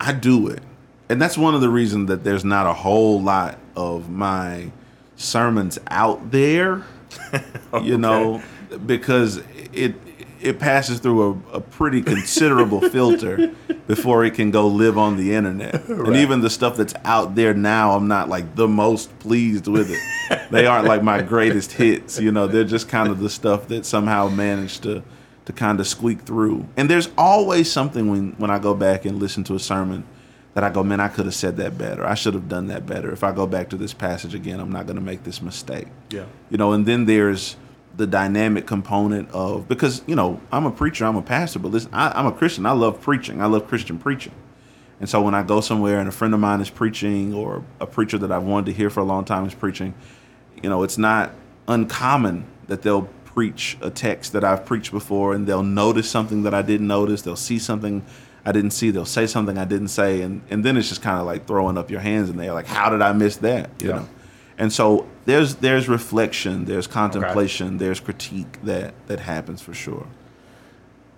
I do it. And that's one of the reasons that there's not a whole lot of my sermons out there, <laughs> you know, because it it passes through a, a pretty considerable <laughs> filter before it can go live on the internet. <laughs> And even the stuff that's out there now, I'm not like the most pleased with it. they aren't like my greatest hits, you know, they're just kind of the stuff that somehow managed to to kind of squeak through. And there's always something when when I go back and listen to a sermon that I go, man, I could have said that better. I should have done that better. If I go back to this passage again, I'm not going to make this mistake. Yeah. You know, and then there's the dynamic component of because you know I'm a preacher, I'm a pastor, but listen, I, I'm a Christian. I love preaching. I love Christian preaching. And so when I go somewhere and a friend of mine is preaching, or a preacher that I've wanted to hear for a long time is preaching, you know, it's not uncommon that they'll preach a text that I've preached before, and they'll notice something that I didn't notice. They'll see something I didn't see. They'll say something I didn't say, and and then it's just kind of like throwing up your hands in there, like, how did I miss that? You Yeah. know. And so there's there's reflection, there's contemplation, there's critique that that happens for sure.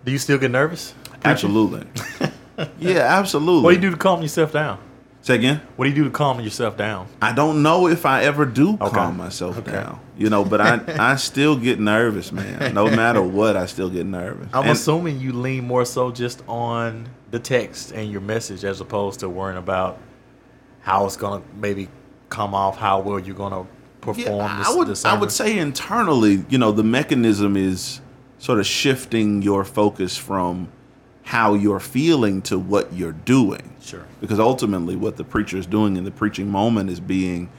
Do you still get nervous? Absolutely. <laughs> yeah, absolutely. What do you do to calm yourself down? Say again. What do you do to calm yourself down? I don't know if I ever do Okay. calm myself Okay. down. You know, but I <laughs> I still get nervous, man. No matter what, I still get nervous. I'm And- assuming you lean more so just on the text and your message as opposed to worrying about how it's gonna maybe come off, how well you're gonna perform. Yeah, this, I would I would say internally, you know, the mechanism is sort of shifting your focus from how you're feeling to what you're doing. Sure. Because ultimately what the preacher is doing in the preaching moment is being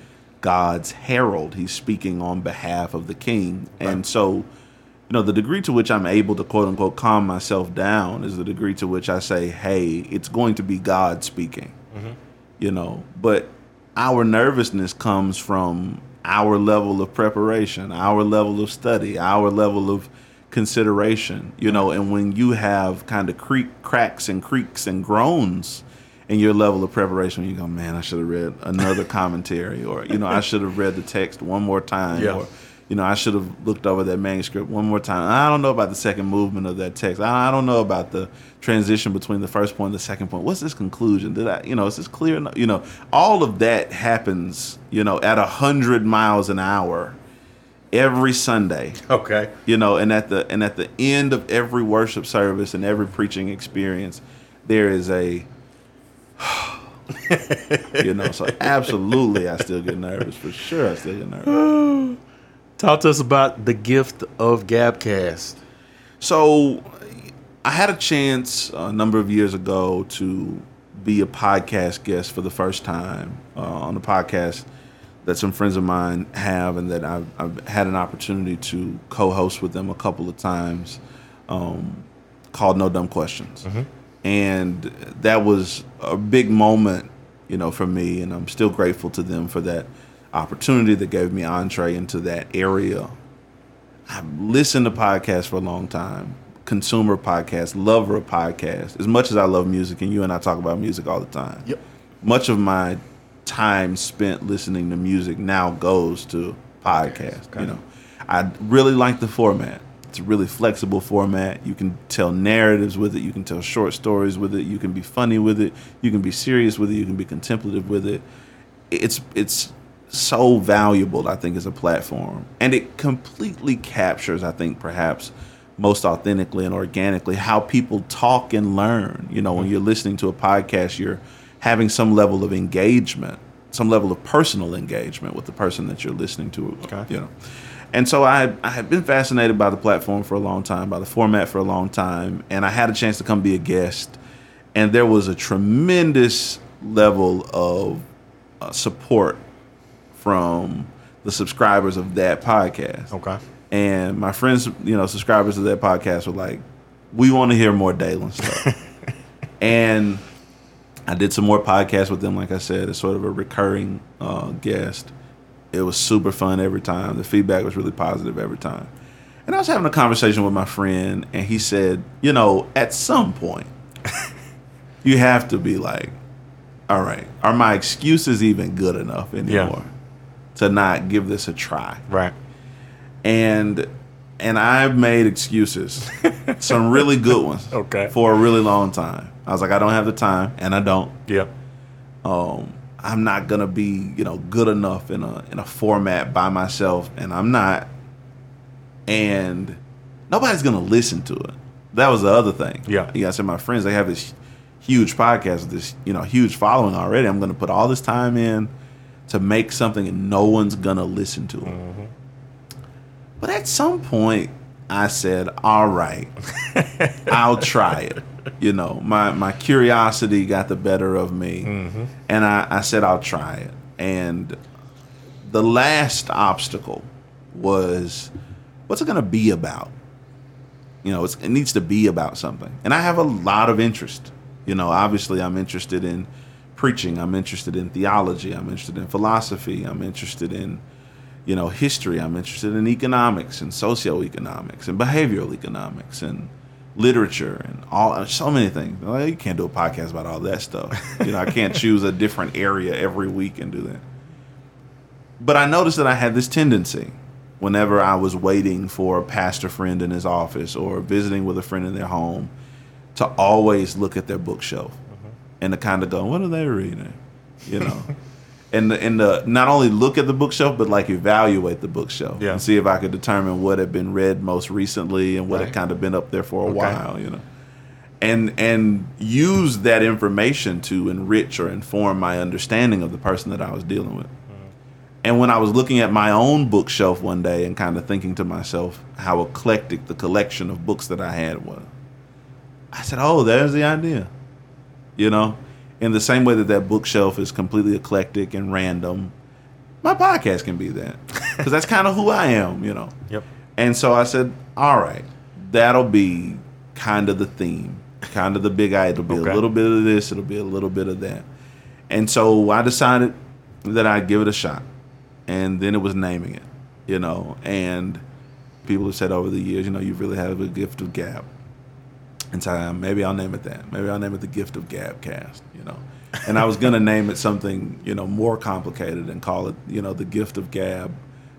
God's herald. He's speaking on behalf of the king. And so, you know, the degree to which I'm able to quote unquote calm myself down is the degree to which I say, hey, it's going to be God speaking mm-hmm. you know but our nervousness comes from our level of preparation our level of study our level of consideration you know and when you have kind of creak cracks and creaks and groans in your level of preparation you go man i should have read another <laughs> commentary or you know i should have read the text one more time Yeah. or you know, I should have looked over that manuscript one more time. I don't know about the second movement of that text. I, don't know about the transition between the first point and the second point. What's this conclusion? Did I, you know, is this clear enough? You know, all of that happens, you know, at a hundred miles an hour every Sunday. Okay. You know, and at the and at the end of every worship service and every preaching experience, there is a <sighs> you know, so absolutely I still get nervous. For sure I still get nervous. <sighs> <sighs> Talk to us about the gift of Gabcast. So I had a chance a number of years ago to be a podcast guest for the first time uh, on a podcast that some friends of mine have and that I've, I've had an opportunity to co-host with them a couple of times um, called No Dumb Questions. And that was a big moment, you know, for me. And I'm still grateful to them for that opportunity that gave me entree into that area I've listened to podcasts for a long time, consumer podcasts, lover of podcasts. As much as I love music, and you and I talk about music all the time. Yep. Much of my time spent listening to music now goes to podcasts. You know, I really like the format. It's a really flexible format. You can tell narratives with it. You can tell short stories with it. You can be funny with it. You can be serious with it. You can be contemplative with it. It's it's so valuable, I think, as a platform. And it completely captures, I think, perhaps most authentically and organically how people talk and learn. You know, when you're listening to a podcast, you're having some level of engagement, some level of personal engagement with the person that you're listening to. Okay. You know. And so I, I had been fascinated by the platform for a long time, by the format for a long time, and I had a chance to come be a guest. And there was a tremendous level of uh, support from the subscribers of that podcast. Okay. And my friends, you know, subscribers of that podcast were like, we want to hear more Daylan stuff. <laughs> and I did some more podcasts with them, like I said, as sort of a recurring uh, guest. It was super fun every time. The feedback was really positive every time. And I was having a conversation with my friend, and he said, you know, at some point, <laughs> you have to be like, all right, are my excuses even good enough anymore to not give this a try? Right. and and I've made excuses, <laughs> some really good ones, Okay. for a really long time. I was like, I don't have the time, and I don't. Yep. Um, I'm not gonna be, you know, good enough in a in a format by myself, and I'm not. And nobody's gonna listen to it. That was the other thing. Yeah. Yeah, I said my friends, they have this huge podcast, this you know huge following already. I'm gonna put all this time in to make something, and no one's gonna listen to it. Mm-hmm. But at some point, I said, "All right, <laughs> I'll try it." You know, my my curiosity got the better of me, mm-hmm. and I, I said, "I'll try it." And the last obstacle was, "What's it to be about?" You know, it's, it needs to be about something, and I have a lot of interest. You know, obviously, I'm interested in preaching. I'm interested in theology. I'm interested in philosophy. I'm interested in you know, history. I'm interested in economics and socioeconomics and behavioral economics and literature and all so many things. Well, you can't do a podcast about all that stuff. You know, I can't <laughs> choose a different area every week and do that. But I noticed that I had this tendency whenever I was waiting for a pastor friend in his office or visiting with a friend in their home to always look at their bookshelf and to kind of go, what are they reading? You know. <laughs> and the, and the not only look at the bookshelf but like evaluate the bookshelf Yeah. and see if I could determine what had been read most recently and what Right. had kind of been up there for a Okay. while, you know. And and use that information to enrich or inform my understanding of the person that I was dealing with. Mm-hmm. And when I was looking at my own bookshelf one day and kind of thinking to myself how eclectic the collection of books that I had was, I said, "Oh, there's the idea." You know, in the same way that that bookshelf is completely eclectic and random, my podcast can be that <laughs> because that's kind of who I am. You know. Yep. And so I said, "All right, that'll be kind of the theme, kind of the big idea. It'll be Okay. a little bit of this, it'll be a little bit of that." And so I decided that I'd give it a shot, and then it was naming it, you know. And people have said over the years, you know, you really have a gift of gab. And so maybe I'll name it that. Maybe I'll name it the gift of Gabcast, you know. And I was gonna <laughs> name it something, you know, more complicated and call it, you know, the gift of Gab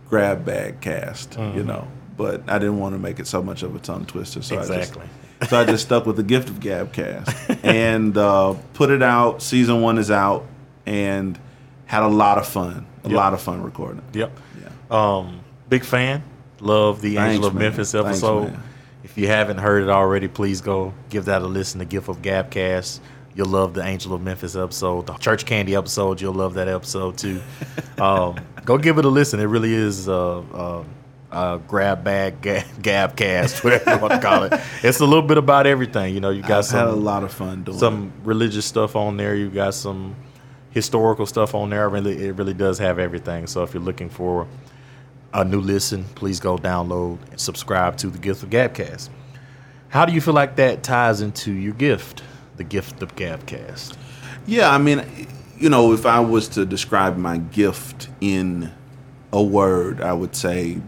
grab bag cast, Mm-hmm. you know. But I didn't want to make it so much of a tongue twister, so Exactly. I just so I just stuck with the gift of Gabcast <laughs> and uh, put it out. Season one is out, and had a lot of fun. A Yep. lot of fun recording. Yep. Yeah. Um, big fan. Love the Thanks, Angel of. Memphis Thanks, episode. man. If you haven't heard it already, please go give that a listen. The Gift of Gabcast. You'll love the Angel of Memphis episode, the Church Candy episode. You'll love that episode too. <laughs> um, go give it a listen. It really is a, uh, uh, grab bag ga- gabcast, <laughs> whatever you want to call it. It's a little bit about everything. You know, you got I've had a lot of fun doing some religious stuff on there. You got some historical stuff on there. Really, it really does have everything. So if you're looking for a new listen, please go download and subscribe to the Gift of Gabcast. How do you feel like that ties into your gift, the gift of Gabcast? Yeah, I mean, you know, if I was to describe my gift in a word, I would say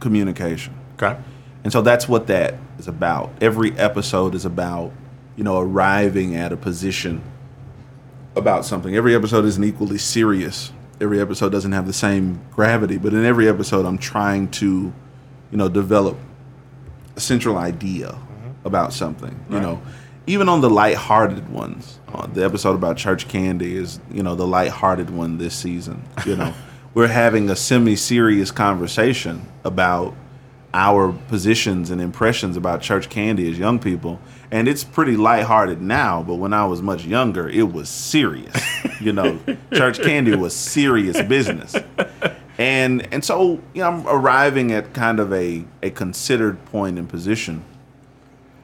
communication. Okay. And so that's what that is about. Every episode is about, you know, arriving at a position about something. Every episode isn't equally serious. Every episode doesn't have the same gravity, but in every episode I'm trying to, you know, develop a central idea about something. You know, even on the light-hearted ones. Uh, the episode about church candy is, you know, the light-hearted one this season. You know, <laughs> we're having a semi-serious conversation about our positions and impressions about church candy as young people. And it's pretty lighthearted now, but when I was much younger, it was serious. you know, <laughs> church candy was serious business. And and so, you know, I'm arriving at kind of a, a considered point and position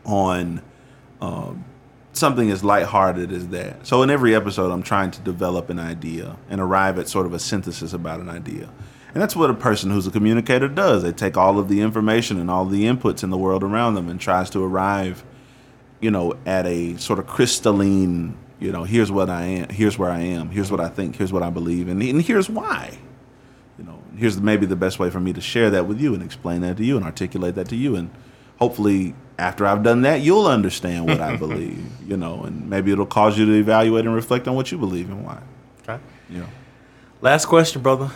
on um, something as lighthearted as that. So in every episode, I'm trying to develop an idea and arrive at sort of a synthesis about an idea. And that's what a person who's a communicator does. They take all of the information and all the inputs in the world around them and tries to arrive, you know, at a sort of crystalline, you know, here's what I am, here's where I am, here's what I think, here's what I believe, and, and here's why. You know, here's maybe the best way for me to share that with you and explain that to you and articulate that to you. And hopefully, after I've done that, you'll understand what I <laughs> believe, you know, and maybe it'll cause you to evaluate and reflect on what you believe and why. Okay. Yeah. Last question, brother.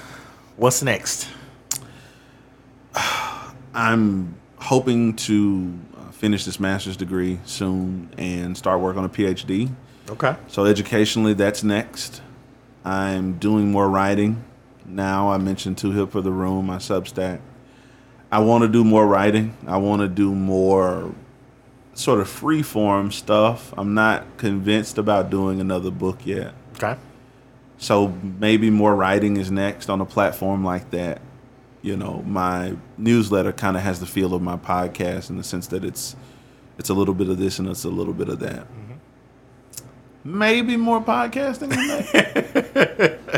What's next? I'm hoping to uh, finish this master's degree soon and start work on a PhD. Okay. So educationally, that's next. I'm doing more writing now. I mentioned Too Hip for the Room, my Substack. I want to do more writing. I want to do more sort of free form stuff. I'm not convinced about doing another book yet. Okay. So maybe more writing is next on a platform like that. You know, my newsletter kind of has the feel of my podcast in the sense that it's it's a little bit of this and it's a little bit of that. Mm-hmm. Maybe more podcasting.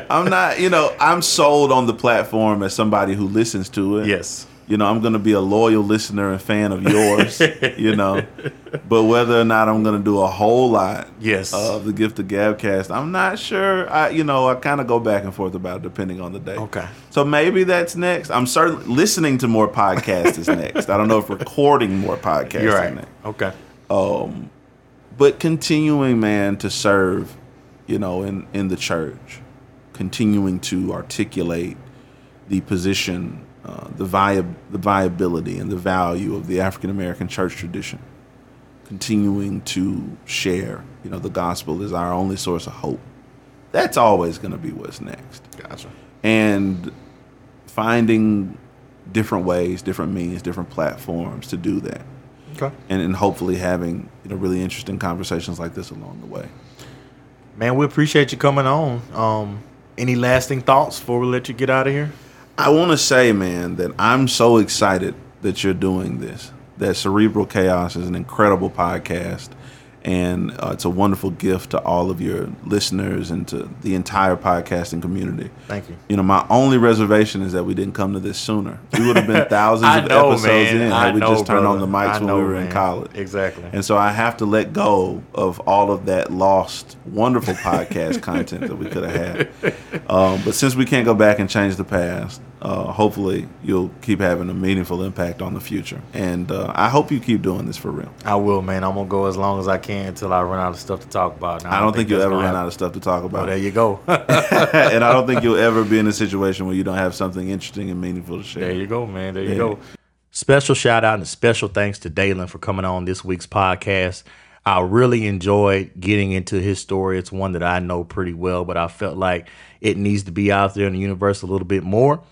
<laughs> I'm not, you know, I'm sold on the platform as somebody who listens to it. Yes. You know, I'm going to be a loyal listener and fan of yours, <laughs> you know. But whether or not I'm going to do a whole lot Yes. of the Gift of Gabcast, I'm not sure. I, you know, I kind of go back and forth about it depending on the day. Okay. So maybe that's next. I'm certainly listening to more podcasts is next. I don't know if recording more podcasts You're is right. next. Okay. Um, but continuing, man, to serve, you know, in, in the church, continuing to articulate the position, uh, the, via- the viability and the value of the African American church tradition. Continuing to share, you know, the gospel is our only source of hope. That's always going to be what's next. Gotcha. And finding different ways, different means, different platforms to do that. Okay. And, and hopefully having, you know, really interesting conversations like this along the way. Man, we appreciate you coming on. Um, any lasting thoughts before we let you get out of here? I want to say, man, that I'm so excited that you're doing this. That Cerebral Chaos is an incredible podcast, and uh, it's a wonderful gift to all of your listeners and to the entire podcasting community. Thank you. You know, my only reservation is that we didn't come to this sooner. We would have been <laughs> thousands of know, episodes man. in I had we know, just turned on the mics I when know, we were man. in college. Exactly. And so I have to let go of all of that lost, wonderful podcast content that we could have had. <laughs> Um, but since we can't go back and change the past, uh, hopefully you'll keep having a meaningful impact on the future. And uh, I hope you keep doing this for real. I will, man. I'm gonna go as long as I can until I run out of stuff to talk about. Now, I don't, think, you'll ever run happen. out of stuff to talk Oh, about. there you go. <laughs> <laughs> and I don't think you'll ever be in a situation where you don't have something interesting and meaningful to share. There you go, man. There you Yeah. go. Special shout out and special thanks to Daylan for coming on this week's podcast. I really enjoyed getting into his story. It's one that I know pretty well, but I felt like it needs to be out there in the universe a little bit more.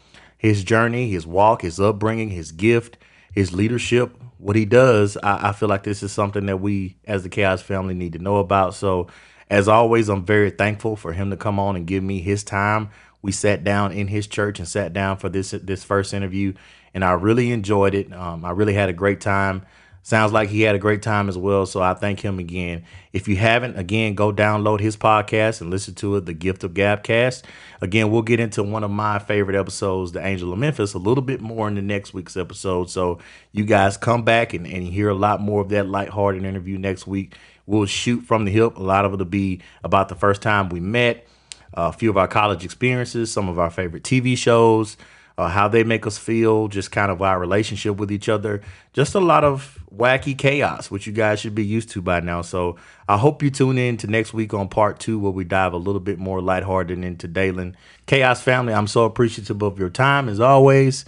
His journey, his walk, his upbringing, his gift, his leadership, what he does, I, I feel like this is something that we as the Chaos family need to know about. So, as always, I'm very thankful for him to come on and give me his time. We sat down in his church and sat down for this this first interview, and I really enjoyed it. Um, I really had a great time. Sounds like he had a great time as well. So I thank him again. If you haven't, again, go download his podcast and listen to it, The Gift of Gabcast. Again, we'll get into one of my favorite episodes, The Angel of Memphis, a little bit more in the next week's episode. So you guys come back and, and hear a lot more of that lighthearted interview next week. We'll shoot from the hip. A lot of it'll be about the first time we met, a few of our college experiences, some of our favorite TV shows, uh, how they make us feel, just kind of our relationship with each other. Just a lot of wacky chaos, which you guys should be used to by now. So I hope you tune in to next week on part two, where we dive a little bit more lighthearted into Daylan. Chaos family, I'm so appreciative of your time as always.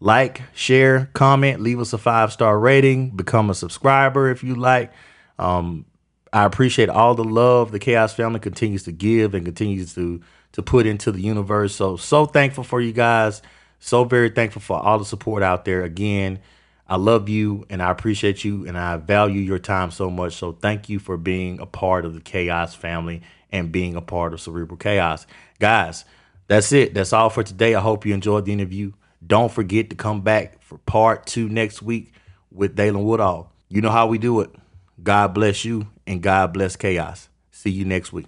Like, share, comment, leave us a five star rating, become a subscriber if you like. Um, I appreciate all the love the Chaos family continues to give and continues to to put into the universe. So so thankful for you guys. So very thankful for all the support out there. Again, I love you and I appreciate you and I value your time so much. So thank you for being a part of the Chaos family and being a part of Cerebral Chaos. Guys, that's it. That's all for today. I hope you enjoyed the interview. Don't forget to come back for part two next week with Daylan Woodall. You know how we do it. God bless you and God bless chaos. See you next week.